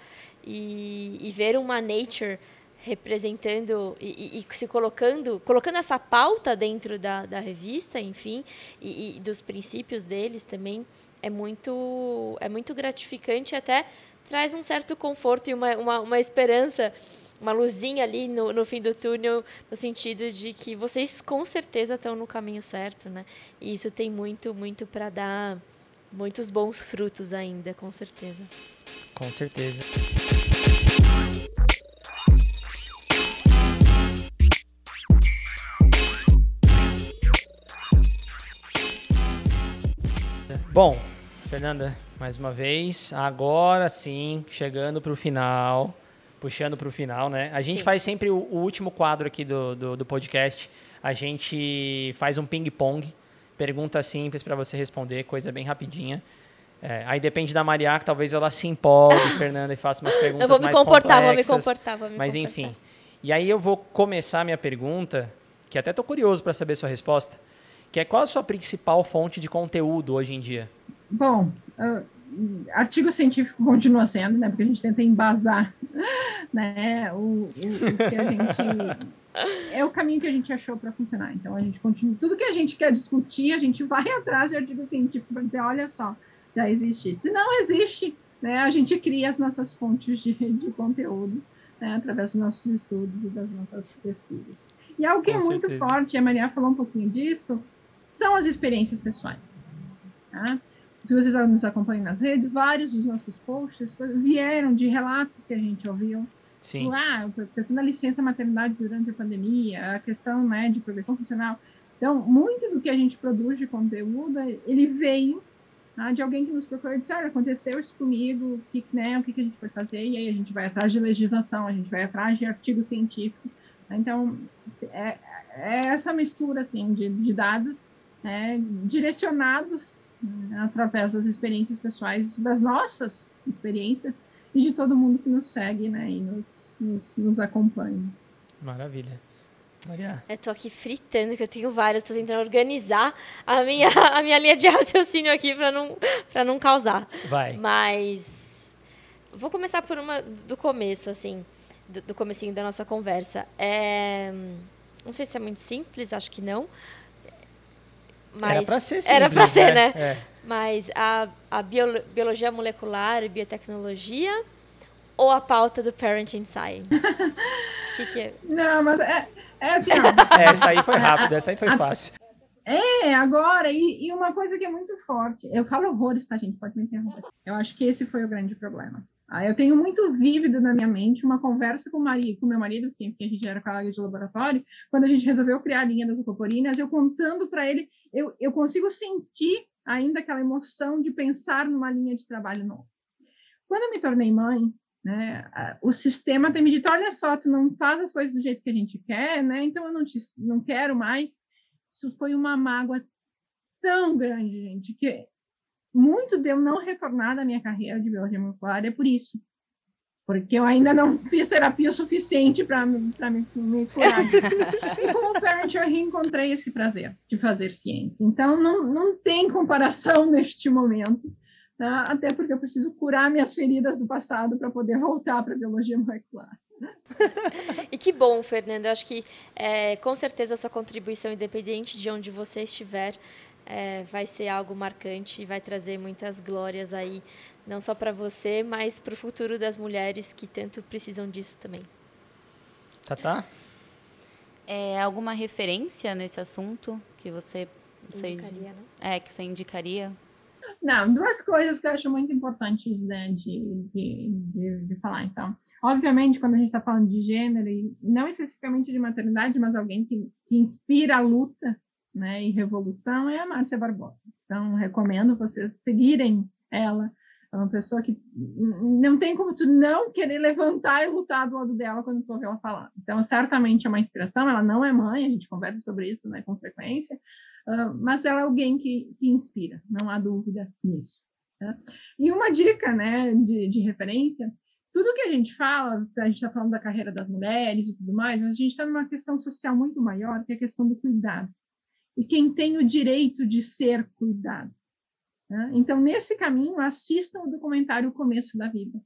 e, e ver uma nature representando e, e, e, se colocando colocando essa pauta dentro da, da revista enfim e, e, dos princípios deles também é muito é muito gratificante até traz um certo conforto e uma, uma, uma esperança uma luzinha ali no, no fim do túnel, no sentido de que vocês com certeza estão no caminho certo, né? E isso tem muito, muito para dar muitos bons frutos ainda, com certeza. Com certeza. Bom, Fernanda, mais uma vez, agora sim, chegando para o final puxando para o final, né? A gente Sim. faz sempre o, o, último quadro aqui do, do, do podcast. A gente faz um ping-pong, pergunta simples para você responder, coisa bem rapidinha. É, aí depende da Maria, que talvez ela se empolgue, Fernanda, e faça umas perguntas mais complexas. Eu vou me comportar, vou me comportar, vou me Mas comportar. enfim. E aí eu vou começar a minha pergunta, que até estou curioso para saber sua resposta, que é qual a sua principal fonte de conteúdo hoje em dia? Bom, uh, artigo científico continua sendo, né? Porque a gente tenta embasar, né? O, o, o que a gente é o caminho que a gente achou para funcionar. Então a gente continua tudo que a gente quer discutir, a gente vai atrás de artigo científico para dizer, olha só, já existe. Se não existe, né? A gente cria as nossas fontes de, de conteúdo né, através dos nossos estudos e das nossas pesquisas. E algo que Com é muito certeza. forte, a Maria falou um pouquinho disso, são as experiências pessoais. Tá? se vocês nos acompanham nas redes, vários dos nossos posts vieram de relatos que a gente ouviu Sim. Ah, a questão da licença maternidade durante a pandemia, a questão né, de progressão funcional. Então, muito do que a gente produz de conteúdo, ele veio ah, de alguém que nos procurou e disse, olha, aconteceu isso comigo, o que, né, o que, que a gente pode fazer? E aí a gente vai atrás de legislação, a gente vai atrás de artigo científico. Então, é, é essa mistura, assim, de, de dados né, direcionados né, através das experiências pessoais, das nossas experiências e de todo mundo que nos segue, né, e nos, nos, nos acompanha. Maravilha. Maria. Eu tô aqui fritando, que eu tenho várias, tô tentando organizar a minha, a minha linha de raciocínio aqui para não, pra não causar. Vai. Mas vou começar por uma do começo, assim, do, do comecinho da nossa conversa. É, não sei se é muito simples, acho que não. Mas era para ser simples, Era para ser, né? né? É. Mas a, a biologia molecular e biotecnologia ou a pauta do Parenting Science? O que, que é? Não, mas é, é assim, ó. É, essa aí foi rápida, essa aí foi fácil. É, agora, e, e, uma coisa que é muito forte, eu falo horrores, tá, gente? Pode me interromper. Eu acho que esse foi o grande problema. Ah, eu tenho muito vívido na minha mente uma conversa com o marido, com meu marido, que, a gente era colega de laboratório, quando a gente resolveu criar a linha das ocoporinas, eu contando para ele, eu, eu consigo sentir ainda aquela emoção de pensar numa linha de trabalho nova. Quando eu me tornei mãe, né? O sistema tem me dito, olha só, tu não faz as coisas do jeito que a gente quer, né? Então eu não, te, não quero mais. Isso foi uma mágoa tão grande, gente, que muito de eu não retornar da minha carreira de biologia molecular é por isso. Porque eu ainda não fiz terapia suficiente para me, me curar. e como parent, eu reencontrei esse prazer de fazer ciência. Então, não, não tem comparação neste momento Tá? até porque eu preciso curar minhas feridas do passado para poder voltar para a biologia molecular. e que bom, Fernanda. Eu acho que é, com certeza a sua contribuição, independente de onde você estiver, é, vai ser algo marcante e vai trazer muitas glórias aí, não só para você, mas para o futuro das mulheres que tanto precisam disso também. Tá, tá. É, alguma referência nesse assunto que você, indicaria, né? É, que você indicaria não, duas coisas que eu acho muito importantes né, de, de, de, de falar. Então, obviamente, quando a gente está falando de gênero, e não especificamente de maternidade, mas alguém que, que inspira a luta né, e revolução, é a Márcia Barbosa. Então, recomendo vocês seguirem ela. É uma pessoa que não tem como tu não querer levantar e lutar do lado dela quando tu ouve ela falar. Então, certamente é uma inspiração. Ela não é mãe, a gente conversa sobre isso né, com frequência, uh, mas ela é alguém que, que, inspira, não há dúvida nisso. Tá? E uma dica né, de, de referência: tudo que a gente fala, a gente está falando da carreira das mulheres e tudo mais, mas a gente está numa questão social muito maior, que é a questão do cuidado. E quem tem o direito de ser cuidado. Tá? Então, nesse caminho, assistam o documentário O Começo da Vida,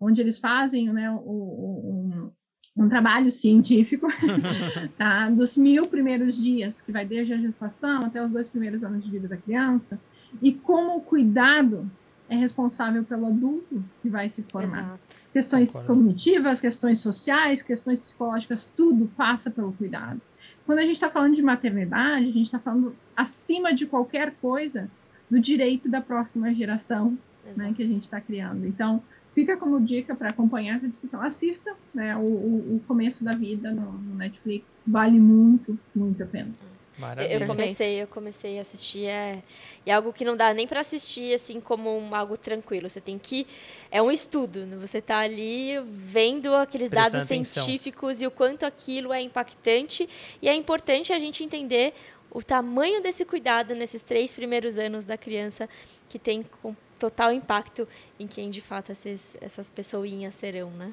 onde eles fazem né, o, o, um trabalho científico tá? dos mil primeiros dias, que vai desde a gestação até os dois primeiros anos de vida da criança, e como o cuidado é responsável pelo adulto que vai se formar. Exato. Questões Concordo. cognitivas, questões sociais, questões psicológicas, tudo passa pelo cuidado. Quando a gente está falando de maternidade, a gente está falando, acima de qualquer coisa, do direito da próxima geração né, que a gente está criando. Então, fica como dica para acompanhar essa discussão. Assista né, o, o, começo da vida no, no, Netflix. Vale muito, muito a pena. Maravilha. Eu comecei, eu comecei a assistir é, é algo que não dá nem para assistir assim como um, algo tranquilo. Você tem que é um estudo. Né? Você está ali vendo aqueles Prestando dados atenção. científicos e o quanto aquilo é impactante e é importante a gente entender o tamanho desse cuidado nesses três primeiros anos da criança que tem total impacto em quem de fato esses, essas pessoinhas serão, né?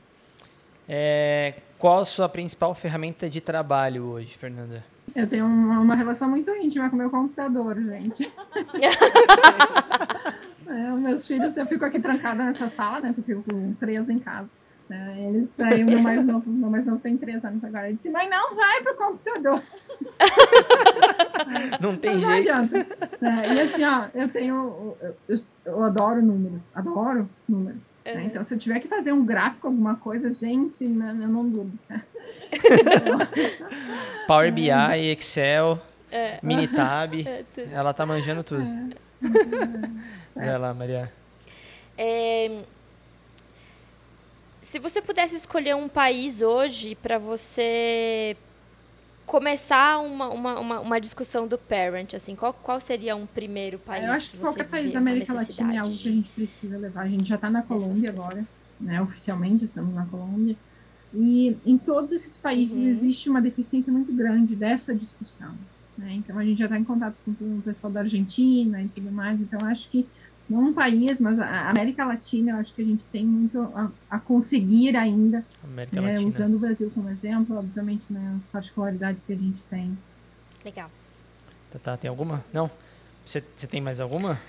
É, qual a sua principal ferramenta de trabalho hoje, Fernanda? Eu tenho uma, uma relação muito íntima com o meu computador, gente. é, meus filhos, eu fico aqui trancada nessa sala, né? Porque eu fico presa em casa. Né? Eles, aí o meu mais novo, meu mais novo tem três anos agora. Ele disse, mãe, não vai pro computador. Não tem não jeito. É, e assim, ó, eu tenho. Eu, eu, eu adoro números. Adoro números. Uhum. Né? Então, se eu tiver que fazer um gráfico, alguma coisa, gente, não, eu não durmo. Né? Power BI, Excel, é. Minitab. É, ela tá manjando tudo. É. Vai lá, Maria. É, se você pudesse escolher um país hoje para você começar uma, uma, uma, uma, discussão do parent, assim, qual, qual seria um primeiro país? Eu acho que, que qualquer país da América Latina é algo que a gente precisa levar. A gente já está na Colômbia agora, né? Oficialmente estamos na Colômbia. E em todos esses países uhum. existe uma deficiência muito grande dessa discussão. Né? Então a gente já está em contato com o pessoal da Argentina e tudo mais. Então acho que não um país, mas a América Latina, eu acho que a gente tem muito a, a conseguir ainda, né, usando o Brasil como exemplo, obviamente, né, as particularidades que a gente tem. Legal. Tá, tá tem alguma? Não? Você, você tem mais alguma?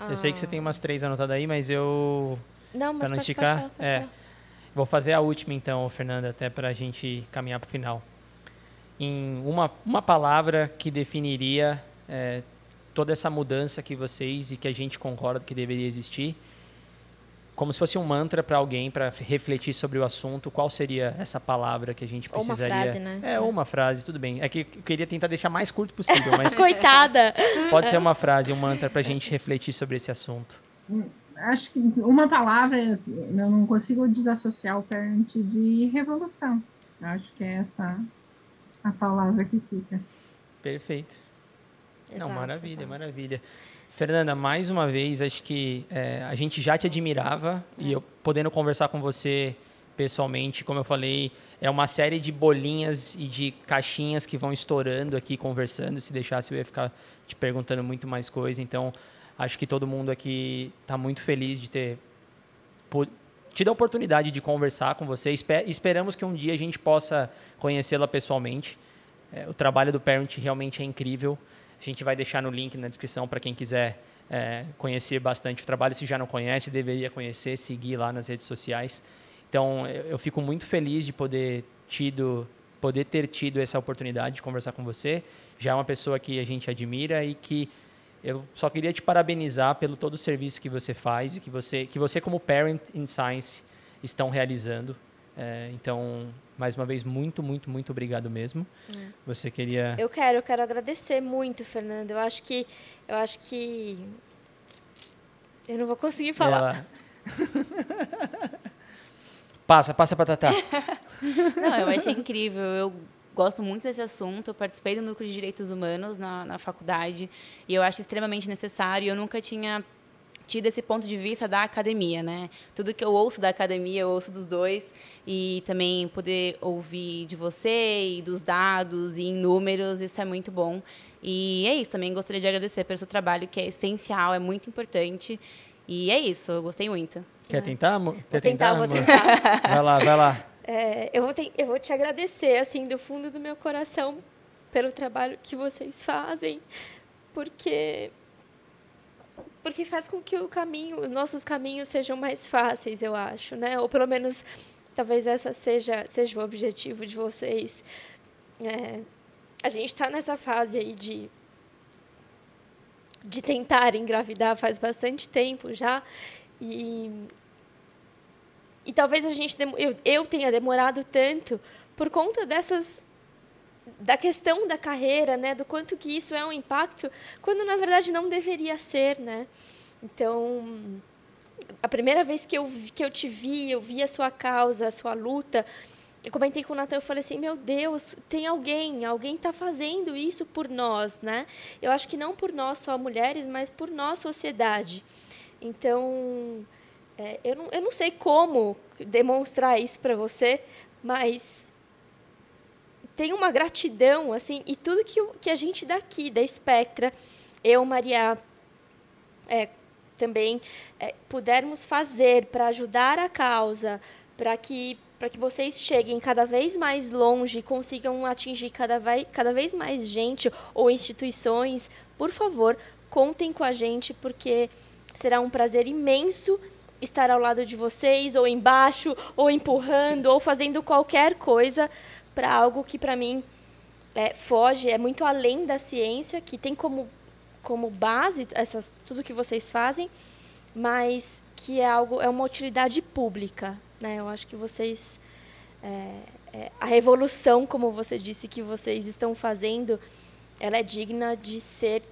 Ah. Eu sei que você tem umas três anotadas aí, mas eu... Não, mas não pode, esticar, pode pode é. Vou fazer a última então, Fernanda, até para a gente caminhar para o final. Em uma, uma palavra que definiria é, toda essa mudança que vocês e que a gente concorda que deveria existir, como se fosse um mantra para alguém para refletir sobre o assunto, qual seria essa palavra que a gente precisaria? Ou uma frase, né? É, ou uma frase, tudo bem. É que eu queria tentar deixar mais curto possível, mas coitada. Pode ser uma frase, um mantra para a gente refletir sobre esse assunto. Acho que uma palavra eu não consigo desassociar o parent de revolução. Acho que é essa a palavra que fica. Perfeito. Exato, Não, maravilha, exato. maravilha. Fernanda, mais uma vez, acho que é, a gente já te admirava é. e eu podendo conversar com você pessoalmente, como eu falei, é uma série de bolinhas e de caixinhas que vão estourando aqui conversando. Se deixasse, eu ia ficar te perguntando muito mais coisa. Então, acho que todo mundo aqui está muito feliz de ter tido a oportunidade de conversar com você. Esperamos que um dia a gente possa conhecê-la pessoalmente. É, o trabalho do Parent realmente é incrível. A gente vai deixar no link na descrição para quem quiser é, conhecer bastante o trabalho. Se já não conhece, deveria conhecer, seguir lá nas redes sociais. Então, eu, eu fico muito feliz de poder tido poder ter tido essa oportunidade de conversar com você. Já é uma pessoa que a gente admira e que eu só queria te parabenizar pelo todo o serviço que você faz e que você, que você como Parent in Science estão realizando. É, então, mais uma vez, muito, muito, muito obrigado mesmo. É. Você queria... Eu quero, eu quero agradecer muito, Fernando. Eu acho que... Eu acho que... Eu não vou conseguir falar. Ela... passa, passa para Tatá. não, eu achei incrível. Eu gosto muito desse assunto. Eu participei do núcleo de direitos humanos na, na faculdade e eu acho extremamente necessário. Eu nunca tinha tido esse ponto de vista da academia, né? Tudo que eu ouço da academia, eu ouço dos dois e também poder ouvir de você e dos dados e em números, isso é muito bom. E é isso, também gostaria de agradecer pelo seu trabalho, que é essencial, é muito importante. E é isso, eu gostei muito. Quer tentar, amor? Quer vou tentar, tentar vou tentar. Vai lá, vai lá. É, eu, vou te, eu vou te agradecer, assim, do fundo do meu coração, pelo trabalho que vocês fazem, porque porque faz com que o caminho, nossos caminhos sejam mais fáceis, eu acho, né? Ou pelo menos talvez essa seja seja o objetivo de vocês. É, a gente está nessa fase aí de de tentar engravidar faz bastante tempo já e e talvez a gente eu, eu tenha demorado tanto por conta dessas da questão da carreira, né, do quanto que isso é um impacto, quando na verdade não deveria ser, né? Então, a primeira vez que eu que eu te vi, eu vi a sua causa, a sua luta, eu comentei com o Natan, eu falei assim, meu Deus, tem alguém, alguém está fazendo isso por nós, né? Eu acho que não por nós só mulheres, mas por nós sociedade. Então, é, eu, não, eu não sei como demonstrar isso para você, mas tem uma gratidão, assim, e tudo que, que a gente daqui, da Espectra, eu, Maria, é, também é, pudermos fazer para ajudar a causa, para que para que vocês cheguem cada vez mais longe e consigam atingir cada, vai, cada vez mais gente ou instituições, por favor, contem com a gente, porque será um prazer imenso estar ao lado de vocês, ou embaixo, ou empurrando, ou fazendo qualquer coisa para algo que para mim é, foge, é muito além da ciência, que tem como, como base essas, tudo que vocês fazem, mas que é algo é uma utilidade pública, né? Eu acho que vocês é, é, a revolução, como você disse que vocês estão fazendo, ela é digna de ser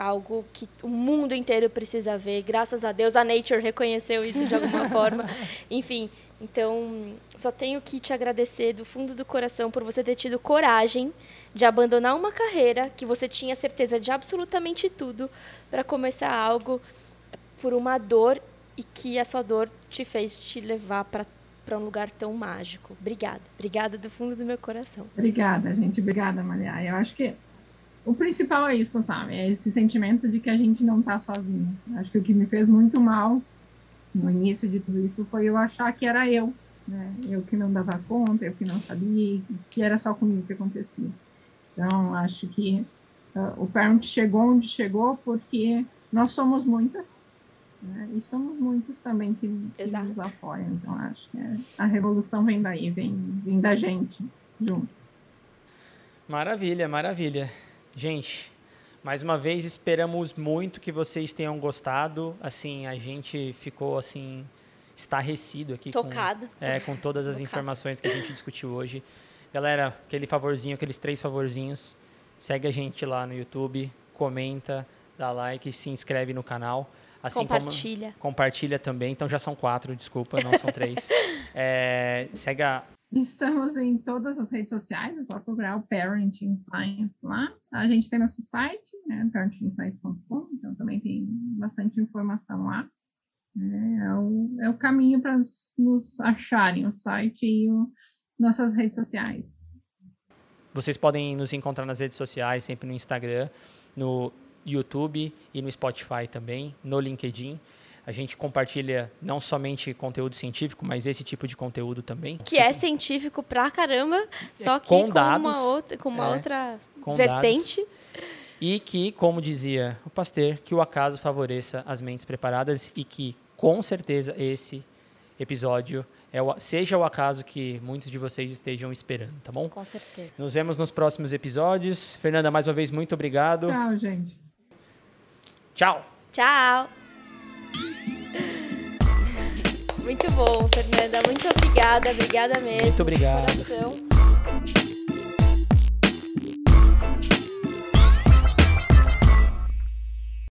algo que o mundo inteiro precisa ver. Graças a Deus, a Nature reconheceu isso de alguma forma. Enfim, Então, só tenho que te agradecer do fundo do coração por você ter tido coragem de abandonar uma carreira que você tinha certeza de absolutamente tudo para começar algo por uma dor e que a sua dor te fez te levar para para um lugar tão mágico. Obrigada. Obrigada do fundo do meu coração. Obrigada, gente. Obrigada, Maria. Eu acho que o principal é isso, sabe? É esse sentimento de que a gente não está sozinho. Acho que o que me fez muito mal no início de tudo isso foi eu achar que era eu, né? Eu que não dava conta, eu que não sabia, que era só comigo que acontecia. Então, acho que uh, o Parent chegou onde chegou porque nós somos muitas, né? E somos muitos também que, que nos apoiam. Então, acho que é, a revolução vem daí, vem, vem da gente junto. Maravilha, maravilha. Gente, mais uma vez esperamos muito que vocês tenham gostado. Assim, a gente ficou assim estarrecido aqui Tocado. com, é, com todas as informações que a gente discutiu hoje. Galera, aquele favorzinho, aqueles três favorzinhos, segue a gente lá no YouTube, comenta, dá like, se inscreve no canal. Assim compartilha. Como, compartilha também. Então já são quatro, desculpa, não são três. é, segue a. Estamos em todas as redes sociais, é só procurar o Parenting Science lá. A gente tem nosso site, né, então também tem bastante informação lá. É, é o, é o caminho para nos acharem, o site e o, nossas redes sociais. Vocês podem nos encontrar nas redes sociais, sempre no Instagram, no YouTube e no Spotify também, no LinkedIn. A gente compartilha não somente conteúdo científico, mas esse tipo de conteúdo também. Que é científico pra caramba, só que com, dados, com uma outra, com uma é, outra com vertente. Dados, e que, como dizia o Pasteur, que o acaso favoreça as mentes preparadas e que, com certeza, esse episódio é o, seja o acaso que muitos de vocês estejam esperando, tá bom? Com certeza. Nos vemos nos próximos episódios. Fernanda, mais uma vez, muito obrigado. Tchau, gente. Tchau. Tchau. Muito bom, Fernanda. Muito obrigada. Obrigada mesmo. Muito obrigado.